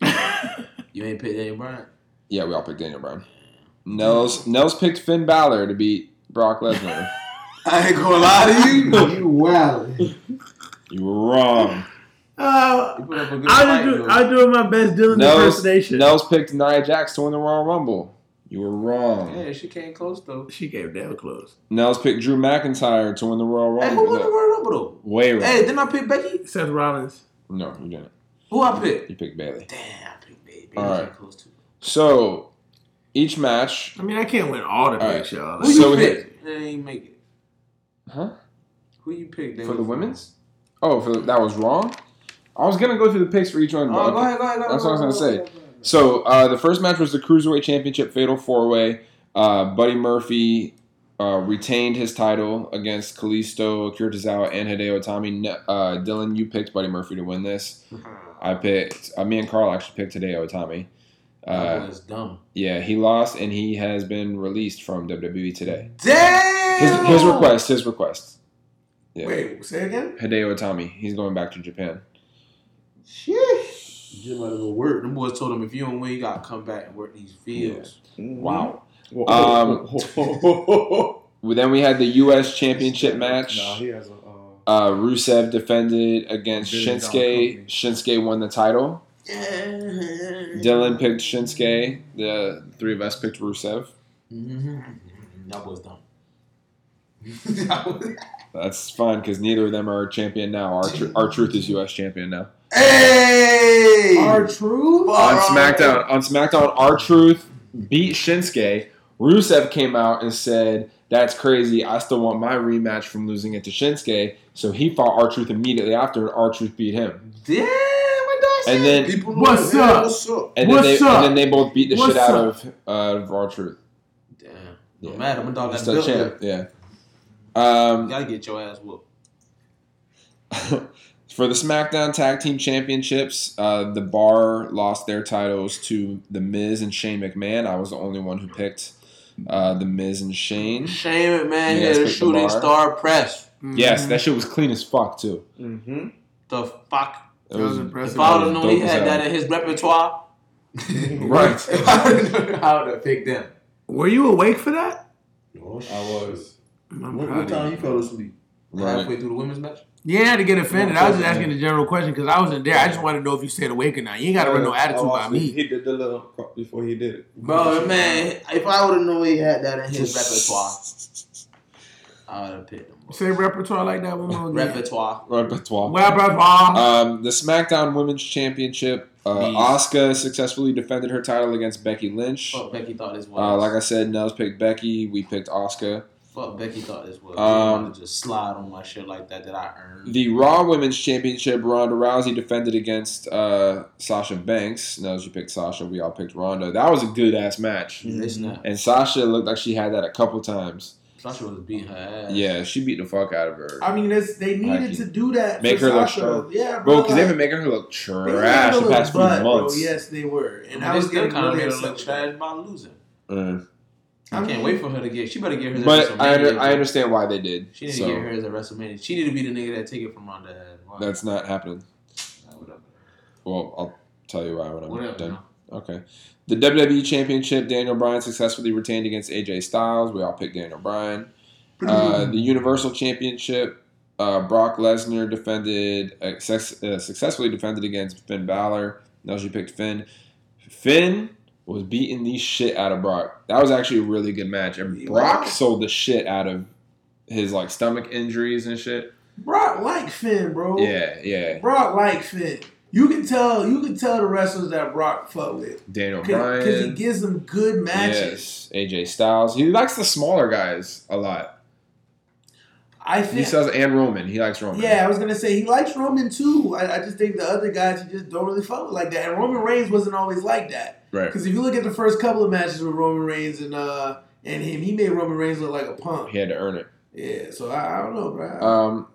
You ain't picked Daniel Bryan. Yeah, we all picked Daniel Bryan. Nels Nels picked Finn Balor to beat Brock Lesnar. I ain't gonna lie to you. You wow. you were wrong. Uh, You put up a good I'll fight, do. I'll do my best Dylan Nels, impersonation. Nels picked Nia Jax to win the Royal Rumble. You were wrong. Yeah, she came close though. She came damn close. Nels picked Drew McIntyre to win the Royal Rumble. Hey, who won the Rumble. Royal Rumble though? Way wrong. Hey, didn't I pick Becky? Seth Rollins. No, you didn't. Who I picked? You picked Bayley. Damn, I picked Baby. All Baby right. came close too. So each match, I mean, I can't win all the All picks, y'all. Who So you we- picked? They didn't make it. huh? Who you picked? For the was- women's? Oh, for that was wrong. I was gonna go through the picks for each one. Oh, go ahead, go ahead. That's what I was gonna go say. ahead, go ahead. So uh, the first match was the cruiserweight championship fatal four way. Uh, Buddy Murphy uh, retained his title against Kalisto, Akira Tozawa, and Hideo Itami. Ne- Uh, Dylan, you picked Buddy Murphy to win this. I picked. Uh, me and Carl actually picked Hideo Itami. That Uh, was dumb. yeah, he lost, and he has been released from WWE today. Damn. His, his request. His request. Yeah. Wait, say again? Hideo Itami. He's going back to Japan. Sheesh. You just let him go work. Them boys told him if you don't win, you gotta come back and work these fields. Wow. Whoa, Um, whoa, whoa, whoa, whoa. Well, Then we had the U.S. Championship match. Nah, he has a. Uh, Uh, Rusev defended against Billion dollar Shinsuke. Shinsuke won the title. Dylan picked Shinsuke. The three of us picked Rusev. Mm-hmm. That was dumb. That's fine because neither of them are champion now. Our, tr- R-Truth is U.S. champion now. Hey! Our true? On SmackDown, on SmackDown, R-Truth beat Shinsuke. Rusev came out and said, "That's crazy. I still want my rematch from losing it to Shinsuke." So he fought R-Truth immediately after, and R-Truth beat him. Damn, my And then- people What's that. up? What's up? And then, What's they, up? and then they both beat the What's shit out of uh, of R-Truth. Damn. Yeah. No matter, my dog got Still built. champ, yeah. Um, You gotta get your ass whooped. for the SmackDown Tag Team Championships, uh, the Bar lost their titles to The Miz and Shane McMahon. I was the only one who picked uh, The Miz and Shane. Shame it, man. You had a the shooting star press. Yes, that shit was clean as fuck too. mm-hmm. The fuck? It That was impressive. If I would it have known he had that in his repertoire, Right. if I would have known, I would have picked them. Were you awake for that? I was. I'm What, what time you. you fell asleep? Right. Halfway through the women's match. You ain't had to get offended. I was just asking the general question because I wasn't there. I just wanted to know if you stayed awake or not. You ain't got to run no attitude Oh, by me. He did the little before he did it. Bro, man, if I would have known he had that in his repertoire, I would have picked him. bro. Say repertoire like that one more again. Repertoire. Repertoire. Repertoire. Um, the SmackDown Women's Championship, uh, Beast. Successfully defended her title against Becky Lynch. Fuck Becky thought this was. Uh, like I said, Nels picked Becky. We picked Asuka. Fuck Becky thought this was. Um, want to just slide on my shit like that that I earned. The Raw Women's Championship, Ronda Rousey defended against uh, Sasha Banks. Nels, you picked Sasha. We all picked Ronda. That was a good ass match. It's not. And Sasha looked like she had that a couple times. Sasha was beating her ass. Yeah, she beat the fuck out of her. I mean, it's, they needed Mikey. to do that. Make for her look Sasha. strong. Yeah, Bro, because like, they've been making her look trash the past few butt, bro. months. Yes, they were. And And I I was was still getting kind of really made her look trash by losing. Uh, I, can't mean- wait for her to get. She better get her. but I, under, I understand why they did. She didn't so get as a WrestleMania. She need to be the nigga that take it from Ronda. Why? that's not happening. whatever. Well, I'll tell you why when I'm Whatever. done. no. Okay. The WWE Championship, Daniel Bryan successfully retained against AJ Styles. We all picked Daniel Bryan. Uh, the Universal Championship, uh, Brock Lesnar defended, uh, success, uh, successfully defended against Finn Balor. You picked Finn. Finn was beating the shit out of Brock. That was actually a really good match. And Brock sold the shit out of his like stomach injuries and shit. Brock like Finn, bro. Yeah, yeah. Brock like Finn. You can tell. You can tell the wrestlers that Brock fuck with Daniel Bryan. because he gives them good matches. Yes, AJ Styles. He likes the smaller guys a lot. I He says and Roman. He likes Roman. Yeah, I was gonna say he likes Roman too. I, I just think the other guys he just don't really fuck with like that. And Roman Reigns wasn't always like that. Right. Because if you look at the first couple of matches with Roman Reigns and uh and him, he made Roman Reigns look like a punk. He had to earn it. Yeah, so I, I don't know, bro. Um,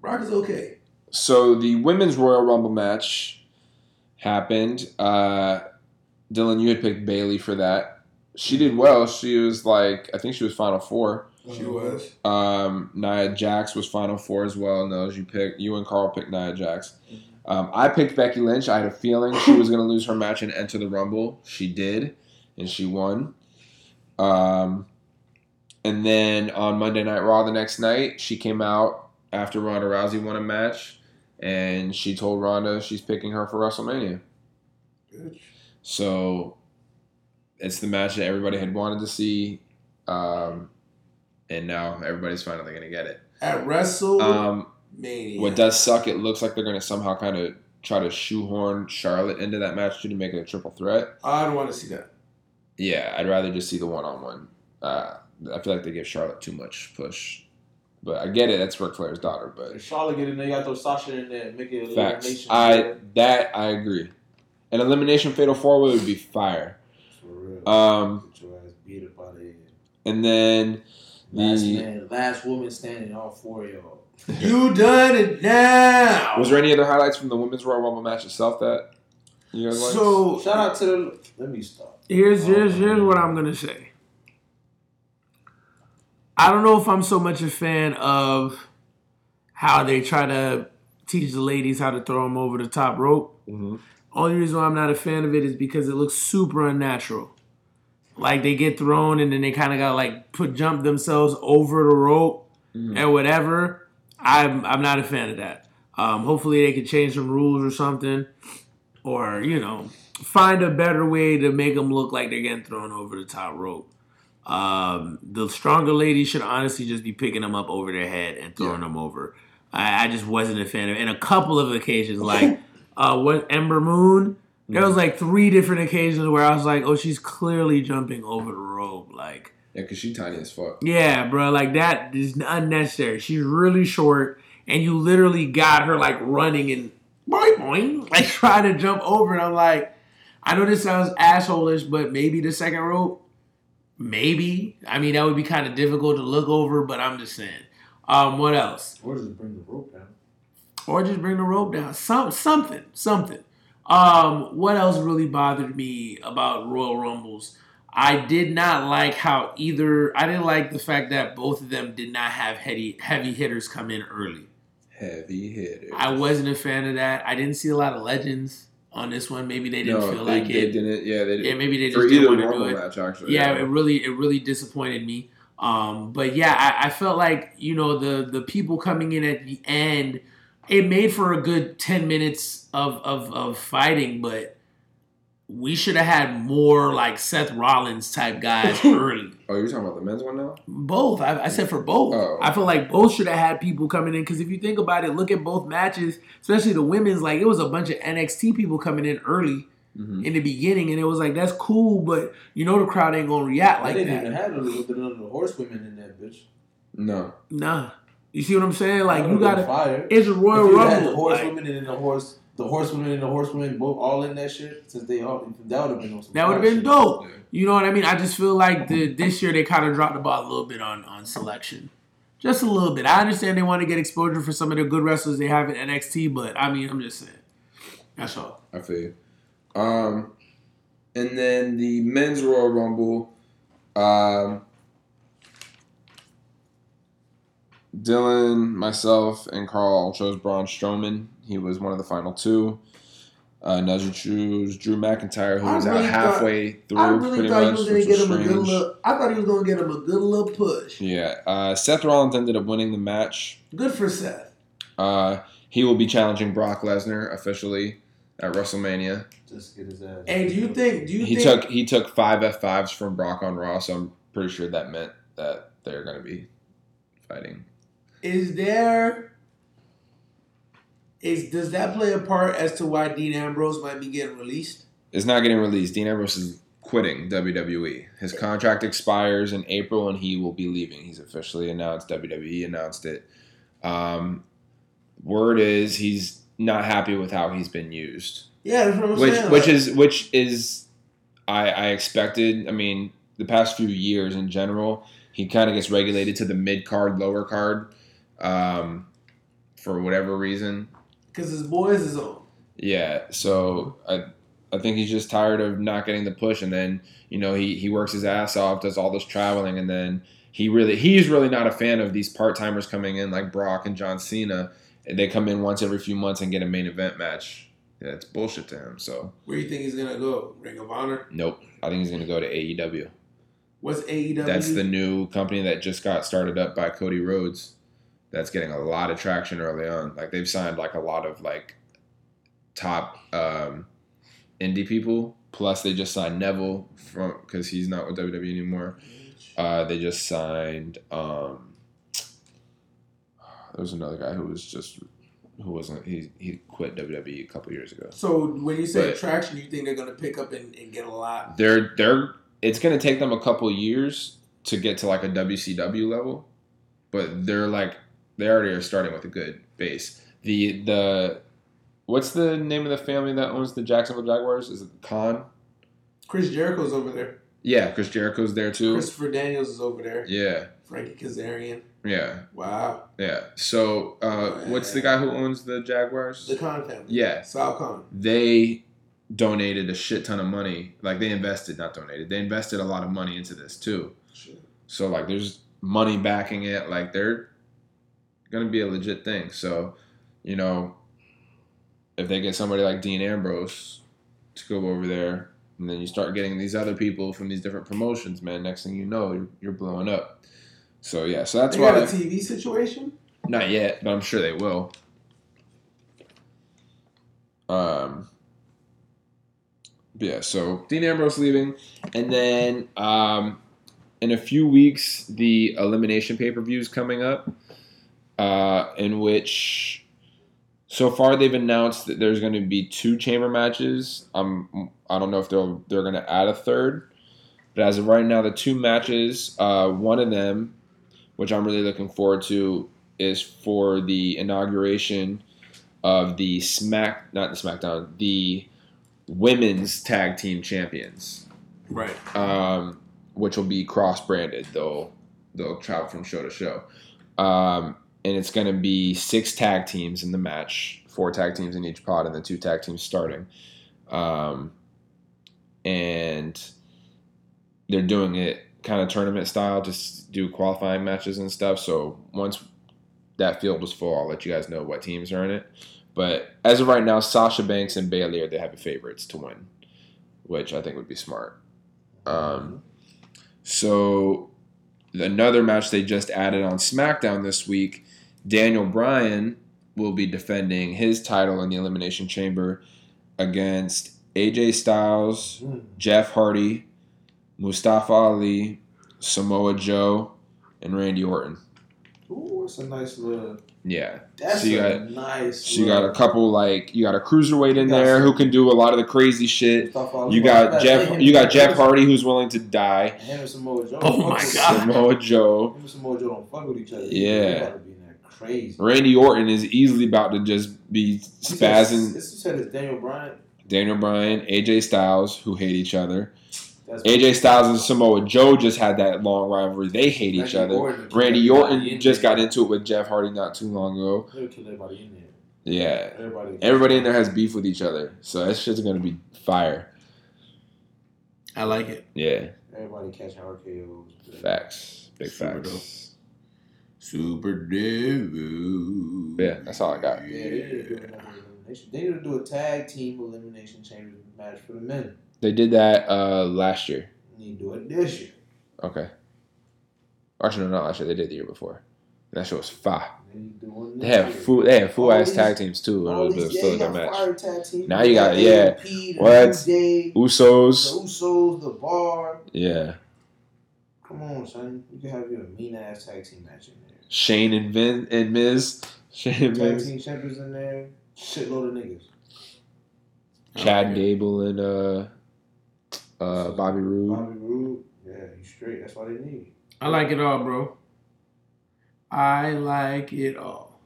Brock is okay. so the women's Royal Rumble match happened. Uh, Dylan, you had picked Bayley for that. She did well. She was like, I think she was Final Four. She was. Um, Nia Jax was Final Four as well. No, you picked you and Carl picked Nia Jax. Um, I picked Becky Lynch. I had a feeling she was going to lose her match and enter the Rumble. She did, and she won. Um, and then on Monday Night Raw the next night, she came out after Ronda Rousey won a match, and she told Ronda she's picking her for WrestleMania. So it's the match that everybody had wanted to see, um, and now everybody's finally gonna get it. At Wrestle Um, Mania. what does suck? It looks like they're gonna somehow kind of try to shoehorn Charlotte into that match too to make it a triple threat. I don't want to see that. Yeah, I'd rather just see the one on one. I feel like they give Charlotte too much push, but I get it. That's Ric Flair's daughter, but If Charlotte get in there, you got to throw Sasha in there and make it facts. elimination. I that I agree. An elimination fatal four way would be fire. For real. Um, Get your ass beat up out of here. and then last man, last woman standing, all four of y'all. You done it now. was there any other highlights from the women's Royal Rumble match itself that you guys liked? so Shout out to the. Let me stop. here's here's here's what I'm gonna say. I don't know if I'm so much a fan of how they try to teach the ladies how to throw them over the top rope. Mhm. Only reason why I'm not a fan of it is because it looks super unnatural. Like they get thrown and then they kind of got like put jump themselves over the rope Mhm. and whatever. I'm I'm not a fan of that. Um, hopefully they can change some rules or something, or you know find a better way to make them look like they're getting thrown over the top rope. Um, the stronger ladies should honestly just be picking them up over their head and throwing them over. I, I just wasn't a fan of it. And a couple of occasions, like uh, what Ember Moon, there was like three different occasions where I was like, oh, she's clearly jumping over the rope. Like, Yeah, because she tiny as fuck. yeah, bro, like that is unnecessary. She's really short, and you literally got her like running and boing boing, like trying to jump over. And I'm like, I know this sounds assholeish, but maybe the second rope, maybe. I mean, that would be kind of difficult to look over, but I'm just saying. Um, what else? Or does it bring the rope down? or just bring the rope down. Some something, something. Um, what else really bothered me about Royal Rumbles? I did not like how either I didn't like the fact that both of them did not have heavy heavy hitters come in early. Heavy hitter. I wasn't a fan of that. I didn't see a lot of legends on this one. Maybe they didn't feel they, like they it. didn't. Yeah, they didn't. Yeah, maybe they just didn't want to do it. match actually. yeah, it really it really disappointed me. Um, but yeah, I, I felt like you know the the people coming in at the end, it made for a good ten minutes of of, of fighting, but we should have had more like Seth Rollins type guys early. Oh, you're talking about the men's one now? Both, I, I said for both. Oh. I feel like both should have had people coming in because if you think about it, look at both matches, especially the women's. Like it was a bunch of NXT people coming in early Mhm. in the beginning, and it was like that's cool, but you know the crowd ain't gonna react like that. they didn't that. even have none of none of the horsewomen in that bitch. No. Nah. You see what I'm saying? Like you gotta fire. it's a If Royal you had the Rumble. like, horsewomen and the horse, the horsewomen and the horsewomen both all in that shit, since they all that would have been on that would have been dope. Yeah. You know what I mean? I just feel like the this year they kind of dropped the ball a little bit on on selection. Just a little bit. I understand they want to get exposure for some of the good wrestlers they have in NXT, but I mean, I'm just saying. That's all. I feel you. Um, and then the men's Royal Rumble. Um, Dylan, myself, and Carl chose Braun Strowman. He was one of the final two. Uh, Nudge chose Drew McIntyre, who I was really out halfway through, I really pretty thought much. he was gonna get was him a good strange. little. I thought he was gonna get him a good little push. Yeah, uh, Seth Rollins ended up winning the match. Good for Seth. Uh, he will be challenging Brock Lesnar officially at WrestleMania. Just get his ass. Hey, do you think? Do you He think? took he took five F fives from Brock on Raw, so I'm pretty sure that meant that they're going to be fighting. Is there? Is does that play a part as to why Dean Ambrose might be getting released? It's not getting released. Dean Ambrose is quitting WWE. His contract expires in April, and he will be leaving. He's officially announced. WWE announced it. Um, word is he's not happy with how he's been used. Yeah, that's what I'm which saying. which is which is I I expected. I mean, the past few years in general, he kind of gets regulated to the mid card, lower card, um, for whatever reason. because his boys is on. Yeah, so I I think he's just tired of not getting the push, and then you know he he works his ass off, does all this traveling, and then he really he's really not a fan of these part timers coming in like Brock and John Cena. They come in once every few months and get a main event match. Yeah, it's bullshit to him. So Where do you think he's gonna go? Ring of Honor. nope, I think he's gonna go to AEW. What's AEW? That's the new company that just got started up by Cody Rhodes. That's getting a lot of traction early on. Like they've signed like a lot of like top um, indie people plus they just signed Neville from because he's not with WWE anymore. Uh, they just signed. Um, there was another guy who was just who wasn't he he quit WWE a couple years ago. So when you say But- traction, you think they're gonna pick up and, and get a lot? They're they're it's gonna take them a couple years to get to like a WCW level, but they're like they already are starting with a good base. The the what's the name of the family that owns the Jacksonville Jaguars? Is it the Khan? Chris Jericho's over there. Yeah, Chris Jericho's there too. Christopher Daniels is over there. Yeah, Frankie Kazarian. yeah, Wow. yeah. So uh, what's the guy who owns the Jaguars? The Khan family. Yeah. Shad Khan. they donated a shit ton of money. Like they invested, not donated. They invested a lot of money into this too. So like there's money backing it. Like they're gonna be a legit thing. So, you know, if they get somebody like Dean Ambrose to go over there, and then you start getting these other people from these different promotions, man. Next thing you know, you're, you're blowing up. So yeah, so that's They why got a TV situation. not yet, but I'm sure they will. Um. yeah, so Dean Ambrose leaving, and then um, in a few weeks the elimination pay per view is coming up, uh, in which so far they've announced that there's going to be two chamber matches. Um, I don't know if they're they're going to add a third, but as of right now, the two matches, uh, one of them, which I'm really looking forward to, is for the inauguration of the Smack, not the SmackDown, the women's tag team champions, Right. um, which will be cross branded. They'll they'll travel from show to show, um, and it's going to be six tag teams in the match, four tag teams in each pod, and then two tag teams starting, um, and they're doing it kind of tournament style, just do qualifying matches and stuff. So once that field is full, I'll let you guys know what teams are in it. But as of right now, Sasha Banks and Bayley are the heavy favorites to win, which I think would be smart. Um, so another match they just added on SmackDown this week, Daniel Bryan will be defending his title in the Elimination Chamber against AJ Styles, Mm. Jeff Hardy, Mustafa Ali, Samoa Joe, and Randy Orton. Ooh, that's a nice little. Yeah. That's So you a got- nice. So you got a couple like you got a cruiserweight in there some- who can do a lot of the crazy shit. You got Jeff him- you got Jeff Hardy who's willing to die. Him and Samoa Joe. Oh my God. Samoa Joe. Him and Samoa Joe don't fuck with each other. Yeah. Crazy. Randy Orton is easily about to just be spazzing. This said it's Daniel Bryan. Daniel Bryan, AJ Styles, who hate each other. That's AJ Styles and Samoa Joe just had that long rivalry. They hate each other. Orton Randy Orton just got into it with Jeff Hardy not too long ago. Everybody in there. Yeah. Everybody. Everybody in there has beef with each other. So that shit's gonna be fire. I like it. Yeah. Everybody catch our RKO's. Facts. Big Super facts. Super Devil. Yeah, that's all I got. Yeah, they need to do, they need to do a tag team elimination chamber match for the men. They did that uh last year. They need to do it this year. Okay. Actually, no, not last year. They did the year before. That shit was fire. They need to do one They this had full. They had full All ass these- tag teams too. and All these- it yeah, still you got match. fire tag team. Now you got- yeah. AOP, What? New Day, Usos. the Usos, the Bar. Yeah. Come on, son. You can have your mean ass tag team match in there. Shane and Vin and Miz. Shane and Tag Miz. team champions in there. Shitload of niggas. Chad Gable and uh, uh, Bobby Roode. Bobby Roode. Yeah, he's straight. That's why they need. I like it all, bro. I like it all.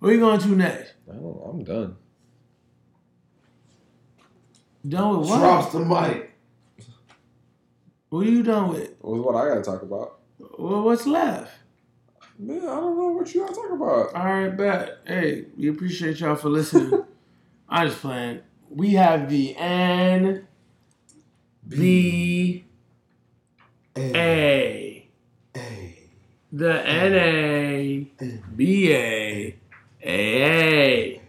Where you going to next? Oh, I'm done. Done with what? Drops the mic. What are you done with? What's what I gotta talk about? Well, what's left? Man, I don't know what you gotta talk about. All right, bet. Hey, we appreciate y'all for listening. I'm just playing. We have the N B A. The N A B A A A.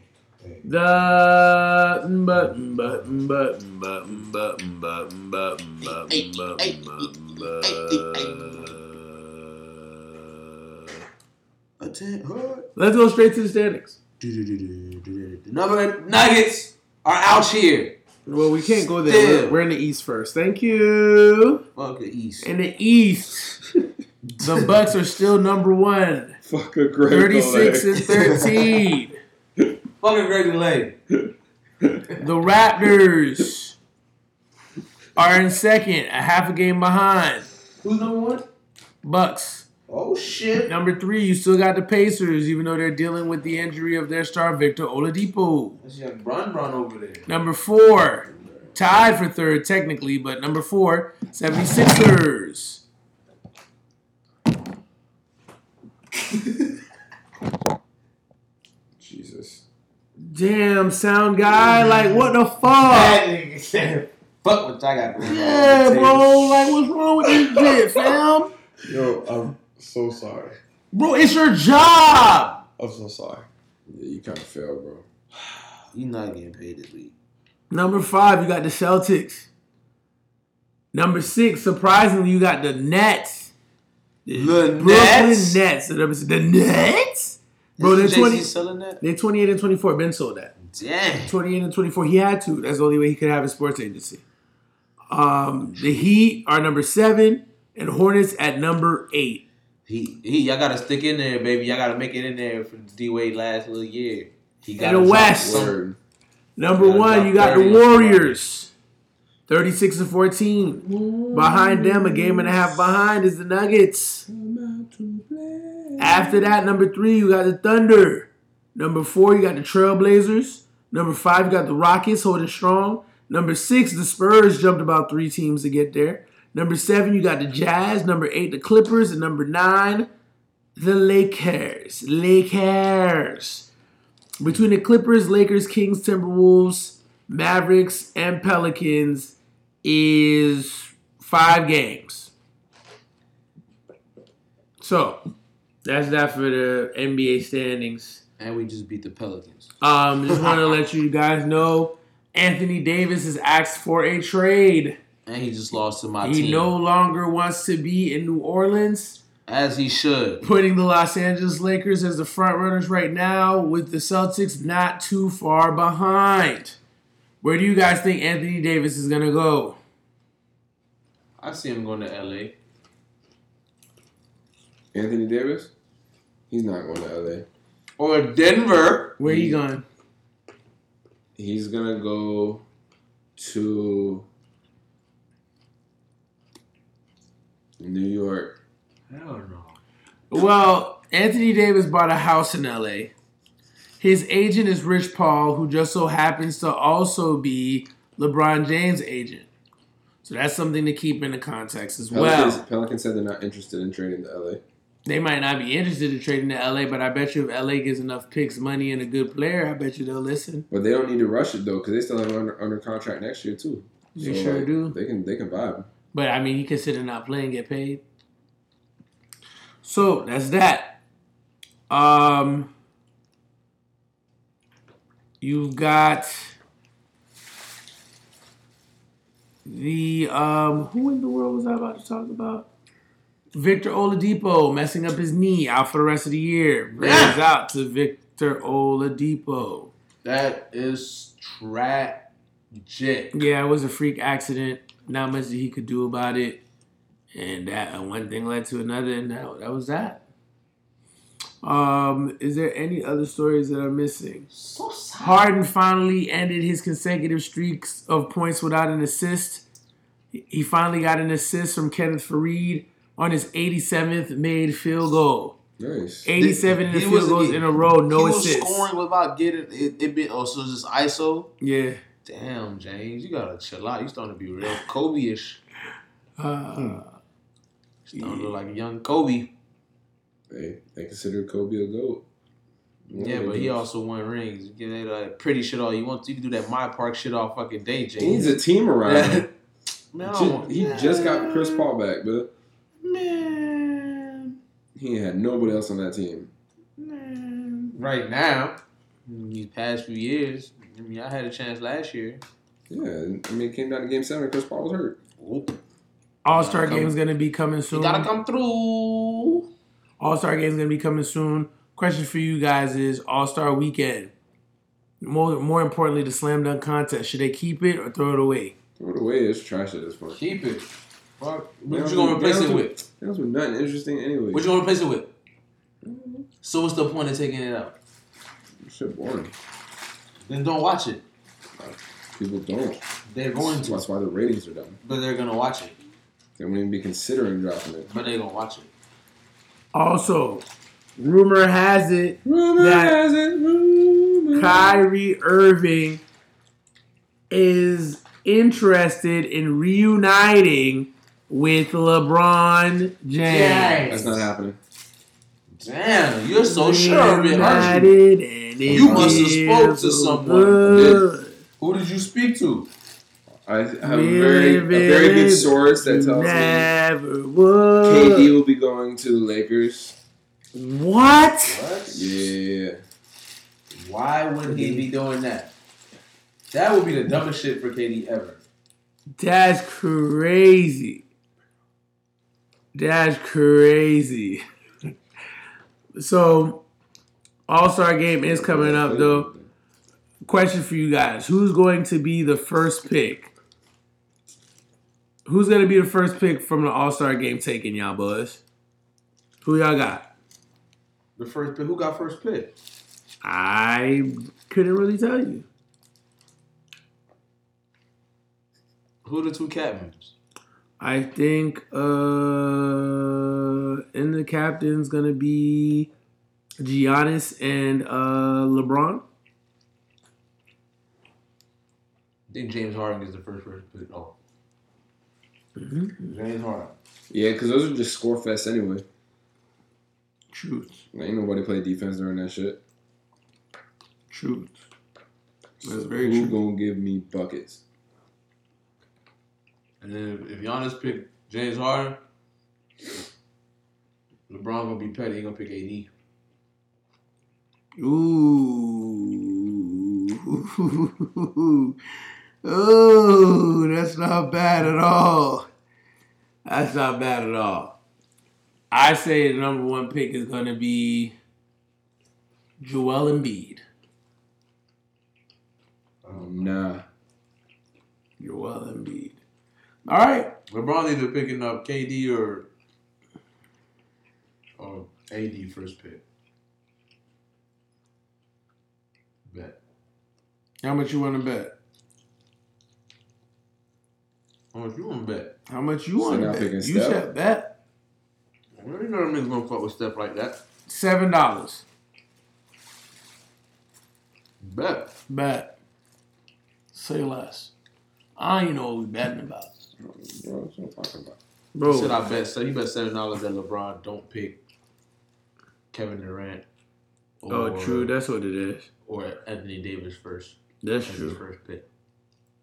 The button button button button button button button button button button. Let's go straight to the standings. The number Nuggets are out here. Well, we can't go there. We're, we're in the East first. Thank you. Fuck the East. In the East, the Bucks are still number one. Fuck a great 36 and 13. Fucking Greg Delay. The Raptors are in second, a half a game behind. Who's number one? Bucks. Oh shit. Number three, you still got the Pacers, even though they're dealing with the injury of their star Victor Oladipo. That's young Brun Brun over there. Number four, tied for third technically, but number four, 76ers. Jesus. Damn, sound guy, like what the fuck? That nigga said, Fuck what I got going on. Yeah, bro, like what's wrong with this shit, fam? Yo, I'm so sorry. Bro, it's your job. I'm so sorry. Yeah, you kind of failed, bro. You're not getting paid this week. Number five, you got the Celtics. Number six, surprisingly, you got the Nets. The Brooklyn Nets? Nets. The Nets. The Nets? Bro, they're twenty. Selling that? They're twenty-eight and twenty-four. Ben sold that. Damn. Twenty-eight and twenty-four. He had to. That's the only way he could have a sports agency. Um, the Heat are number seven, and Hornets at number eight. He, he, y'all gotta stick in there, baby. Y'all gotta make it in there for D Wade last little year. He In got the West. Word. Number one, you got the Warriors, thirty-six and fourteen. Behind them, a game and a half behind, is the Nuggets. After that, number three, you got the Thunder. Number four, you got the Trailblazers. Number five, you got the Rockets holding strong. Number six, the Spurs jumped about three teams to get there. Number seven, you got the Jazz. Number eight, the Clippers. And number nine, the Lakers. Lakers. Between the Clippers, Lakers, Kings, Timberwolves, Mavericks, and Pelicans is five games. So that's that for the NBA standings. And we just beat the Pelicans. Um, just want to let you guys know Anthony Davis has asked for a trade. And he just lost to my He team. no longer wants to be in New Orleans, As he should. putting the Los Angeles Lakers as the front runners right now, with the Celtics not too far behind. Where do you guys think Anthony Davis is gonna go? I see him going to LA. Anthony Davis? He's not going to LA. Or Denver. Where you going? He's gonna go to New York. Hell no. Well, Anthony Davis bought a house in LA. His agent is Rich Paul, who just so happens to also be LeBron James' agent. So that's something to keep in the context as Pelicans, well. Pelicans said they're not interested in trading to LA. They might not be interested in trading to LA, but I bet you if LA gets enough picks, money, and a good player, I bet you they'll listen. But they don't need to rush it though, because they still have him under, under contract next year too. They sure do. They can they can vibe. But I mean, he could sit and not play and get paid. So that's that. Um, you've got the um. Who in the world was I about to talk about? Victor Oladipo messing up his knee, out for the rest of the year. Prayers out to Victor Oladipo. That is tragic. Yeah, it was a freak accident. Not much that he could do about it. And that and one thing led to another, and that, that was that. Um, is there any other stories that are missing? So sad. Harden finally ended his consecutive streaks of points without an assist. He finally got an assist from Kenneth Faried on his 87th made field goal. Nice. 87 in the field was- goals in a row, no he was assists. scoring without getting it. It been oh, so it's just ISO. Yeah. Damn, James, you gotta chill out. You starting to be real Kobe-ish. Uh, You starting to look like young Kobe. They they consider Kobe a goat. Yeah, but he also won rings. You can do that pretty shit all you want. You can do that my park shit all fucking day, James. he needs a team around him. Man, I don't want- he just got Chris Paul back, but Man, he ain't had nobody else on that team. man. Right now, in these past few years, I mean, I had a chance last year. Yeah, I mean, it came down to Game Seven. Chris Paul was hurt. All Star Come- Game is going to be coming soon. You gotta come through. All Star Game is going to be coming soon. Question for you guys is All Star Weekend. More, more importantly, the slam dunk contest. Should they keep it or throw it away? Throw it away. It's trash at this point. Keep it. Fuck. They What you gonna replace it don't with? That was nothing interesting anyway. What you gonna replace it with? Mm-hmm. So what's the point of taking it out? Shit boring. Then don't watch it. People don't. They're going to, That's why the ratings are down. but they're gonna watch it. They won't even be considering dropping it. But they're gonna watch it. Also, rumor has it Rumor That- has it. Rumor. Kyrie Irving is interested in reuniting with LeBron James. That's not happening. Damn, you're so sure of it, aren't you? Reunited You must have spoke to someone. good. Who did you speak to? I have a very, a very good source that tells me Never would. KD will be going to the Lakers. What? What? Yeah. Why would he be doing that? That would be the dumbest shit for KD ever. That's crazy. That's crazy. so, All Star game is coming up though. Question for you guys: Who's going to be the first pick? Who's going to be the first pick from the All Star game taken, y'all boys? Who y'all got? The first pick. Who got first pick? I couldn't really tell you. Who are the two captains? I think uh in the captain's gonna be Giannis and uh LeBron. I think James Harden gets the first person to first pick. Oh. James Harden. Yeah, because those are just score fests anyway. Truth. Ain't nobody play defense during that shit. Truth. That's very Who true. gonna give me buckets? And then if Giannis pick James Harden, LeBron gonna be petty. He gonna pick AD. Ooh. Ooh, that's not bad at all. That's not bad at all. I say the number one pick is gonna be Joel Embiid. Oh nah. Joel Embiid. All right. LeBron either picking up KD or or AD first pick. Bet. How much you want to bet? How much you want to bet? How much you want to now bet? picking You Steph? said bet Well, you know them niggas gonna fuck with stuff like that. seven dollars. Bet. Bet. Say less. I don't know what we betting about, Bro, that's what I'm talking about. bro. He said I bet. So he bet seven dollars that LeBron don't pick Kevin Durant. oh, true. That's what it is. Or Anthony Davis first. That's as his true. first pick.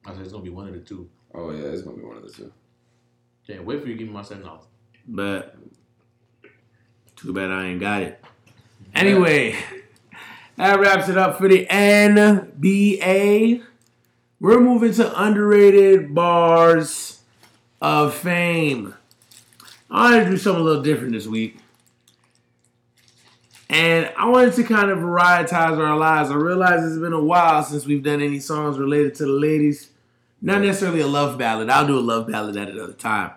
I said it's gonna be one of the two. Oh yeah, it's gonna be one of the two. Can't wait for you to give me my seven dollars. But too bad I ain't got it. Anyway, that wraps it up for the NBA. We're moving to underrated bars of fame. I wanted to do something a little different this week. And I wanted to kind of varietize our lives. I realize it's been a while since we've done any songs related to the ladies. Not necessarily a love ballad. I'll do a love ballad at another time.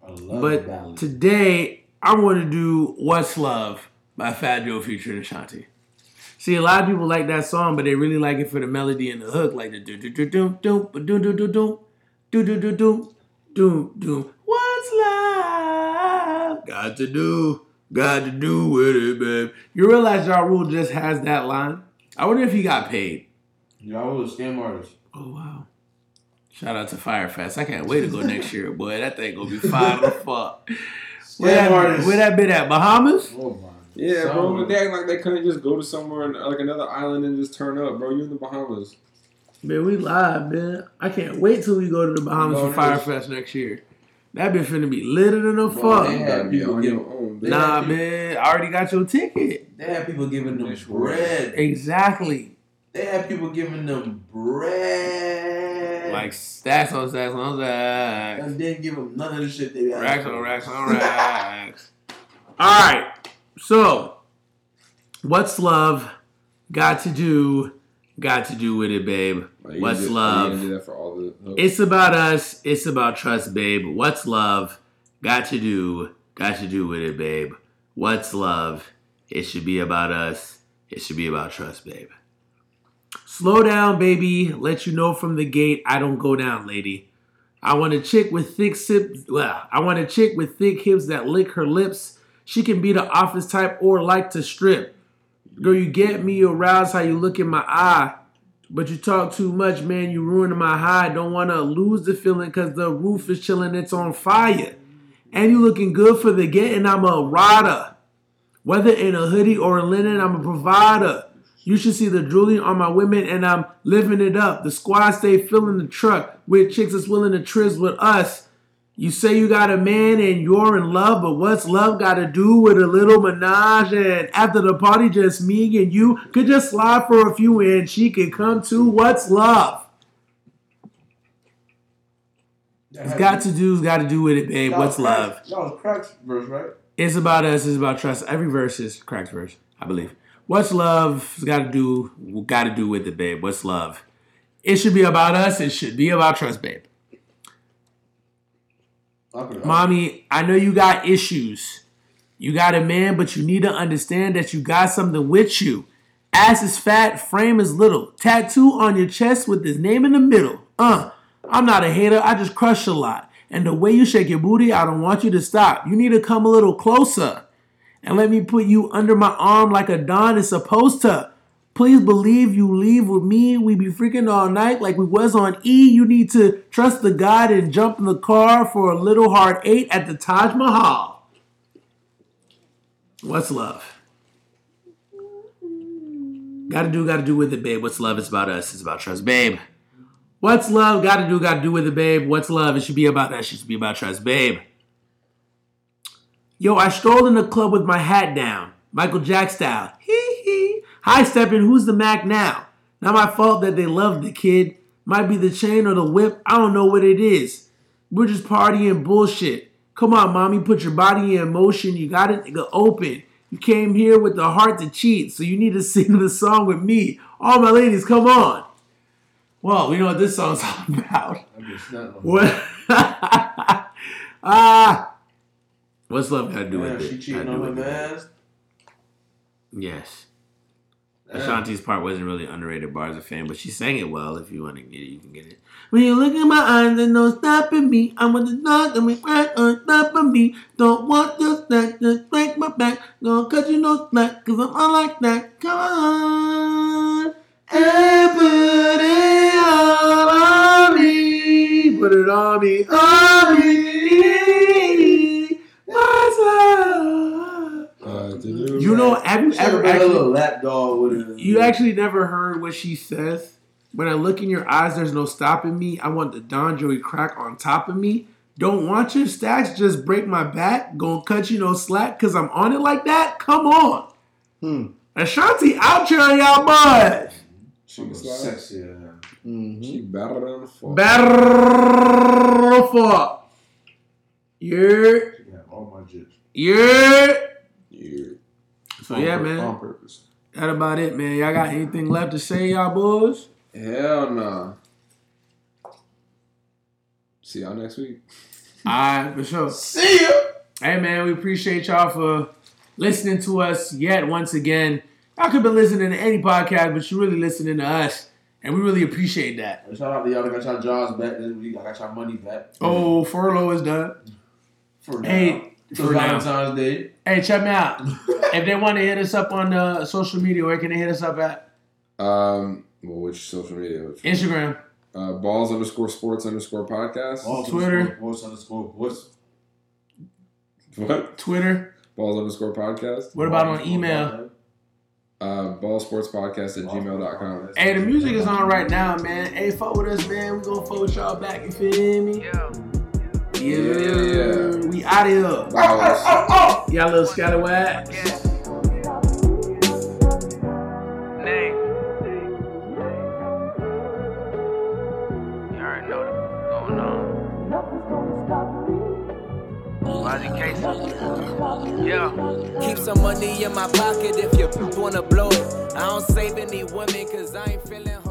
But ballad. today, I want to do What's Love by Fat Joe featuring Ashanti. See, a lot of people like that song, but they really like it for the melody and the hook, like the do do do do do do do do do do do do do do do do do. What's love got to do? Got to do with it, babe. You realize Ja Rule just has that line? I wonder if he got paid. Y'all was a scam artist. Oh wow. Shout out to Fyre Fest. I can't wait to go next year, boy. That thing gonna be fire the fuck. Where that, artist. where that been at? Bahamas? Oh my. Yeah, bro. Somewhere. They act like they couldn't just go to somewhere like another island and just turn up, bro. You're in the Bahamas. Man, we live, man. I can't wait till we go to the Bahamas for Bahamas. Fyre Fest next year. That been finna be litter than a Bro, fuck. they You had gotta be people on give- your own. they. Nah, had man. I already got your ticket. They had people giving them That's bread. Exactly. They had people giving them bread. Like stacks on stacks on stacks. and didn't give them none of the shit they had. Racks on racks on racks. All right. So, what's love got to do got to do with it, babe. You What's gonna do- Are you love? gonna that for all the? It's about us. It's about trust, babe. What's love? Got to do. Got to do with it, babe. What's love? It should be about us. It should be about trust, babe. Slow down, baby. Let you know from the gate I don't go down, lady. I want a chick with thick sip. Well, I want a chick with thick hips that lick her lips. She can be the office type or like to strip. Girl, you get me aroused how you look in my eye. But you talk too much, man. You ruining my high. Don't want to lose the feeling because the roof is chilling. It's on fire. And you looking good for the getting. I'm a rider. Whether in a hoodie or a linen, I'm a provider. You should see the drooling on my women, and I'm living it up. The squad stay filling the truck with chicks that's willing to trizz with us. You say you got a man and you're in love, but what's love got to do with a little menage? And after the party, just me and you could just slide for a few, and she could come to what's love. It's got to do, it's got to do with it, babe. What's love? That was Crack's verse, right? It's about us. It's about trust. Every verse is Crack's verse, I believe. What's love? It's got to do. Got to do with it, babe. What's love? It should be about us. It should be about trust, babe. Mommy, I know you got issues. You got a man, but you need to understand that you got something with you. Ass is fat, frame is little. Tattoo on your chest with his name in the middle. Uh, I'm not a hater. I just crush a lot. And the way you shake your booty, I don't want you to stop. You need to come a little closer and let me put you under my arm like a Don is supposed to. Please believe you leave with me. We be freaking all night like we was on E. You need to trust the God and jump in the car for a little hard eight at the Taj Mahal. What's love? Gotta do, gotta do with it, babe. What's love? It's about us. It's about trust, babe. What's love? Gotta do, gotta do with it, babe. What's love? It should be about us. It should be about trust, babe. Yo, I strolled in the club with my hat down, Michael Jack style. Hee hee. High stepping, who's the Mac now? Not my fault that they love the kid. Might be the chain or the whip. I don't know what it is. We're just partying bullshit. Come on, mommy, put your body in motion. You got it nigga, open. You came here with the heart to cheat, so you need to sing the song with me. All my ladies, come on. Well, we know what this song's all about. I mean, it's not- What? ah, what's love got to do Man, with she it? cheating Gotta on her man. Yes. Ashanti's part wasn't really underrated bars a fan, but she sang it well. If you want to get it, you can get it. When you look in my eyes, there's no stopping me. I'm with the dog and we right on top of me. Don't want your snack, just break my back. Gonna cut you no slack, cause I'm all like that. Come on. And put it all on me. Put it on me, on me. What's love? Uh, to do You know, have you ever ever a actually, little lap dog with it. you actually never heard what she says? When I look in your eyes, there's no stopping me. I want the Don Joey crack on top of me. Don't want your stacks, just break my back. Gonna cut you no slack, cause I'm on it like that? Come on. Hmm. Ashanti out here on y'all boys. She She was was sexy. Yeah. Mm-hmm. she battled on the floor. Battle for. Yeah, She got all my jips. yeah. Yeah. So yeah, man. On purpose. That about it, man. Y'all got anything left to say, y'all boys? Hell no. See y'all next week. Alright, for sure. See ya. Hey man, we appreciate y'all for listening to us yet once again. Y'all could be listening to any podcast, but you're really listening to us. And we really appreciate that. Shout out to y'all that got y'all jobs back this week. I got y'all money back. Oh, furlough is done. For now. Hey, For for. Valentine's Day. Hey, check me out. if they want to hit us up on uh, social media, where can they hit us up at? Um, well, which social media? Which one? Instagram. Uh, balls underscore sports underscore podcast. Balls Twitter. underscore, Balls underscore. What's What? Twitter. Balls underscore podcast. What about on email? Uh, ball sports podcast at gmail.com. Hey, the music is on right now, man. Hey, fuck with us, man. We gonna fuck with y'all back. You feel me? Yeah. Yeah, Yeah, yeah. We out of here. Balls. Y'all little scallywags. Yes. You already know what's going on. Body case. Yeah. Keep some money in my pocket if you wanna blow it. I don't save any women cause I ain't feeling her.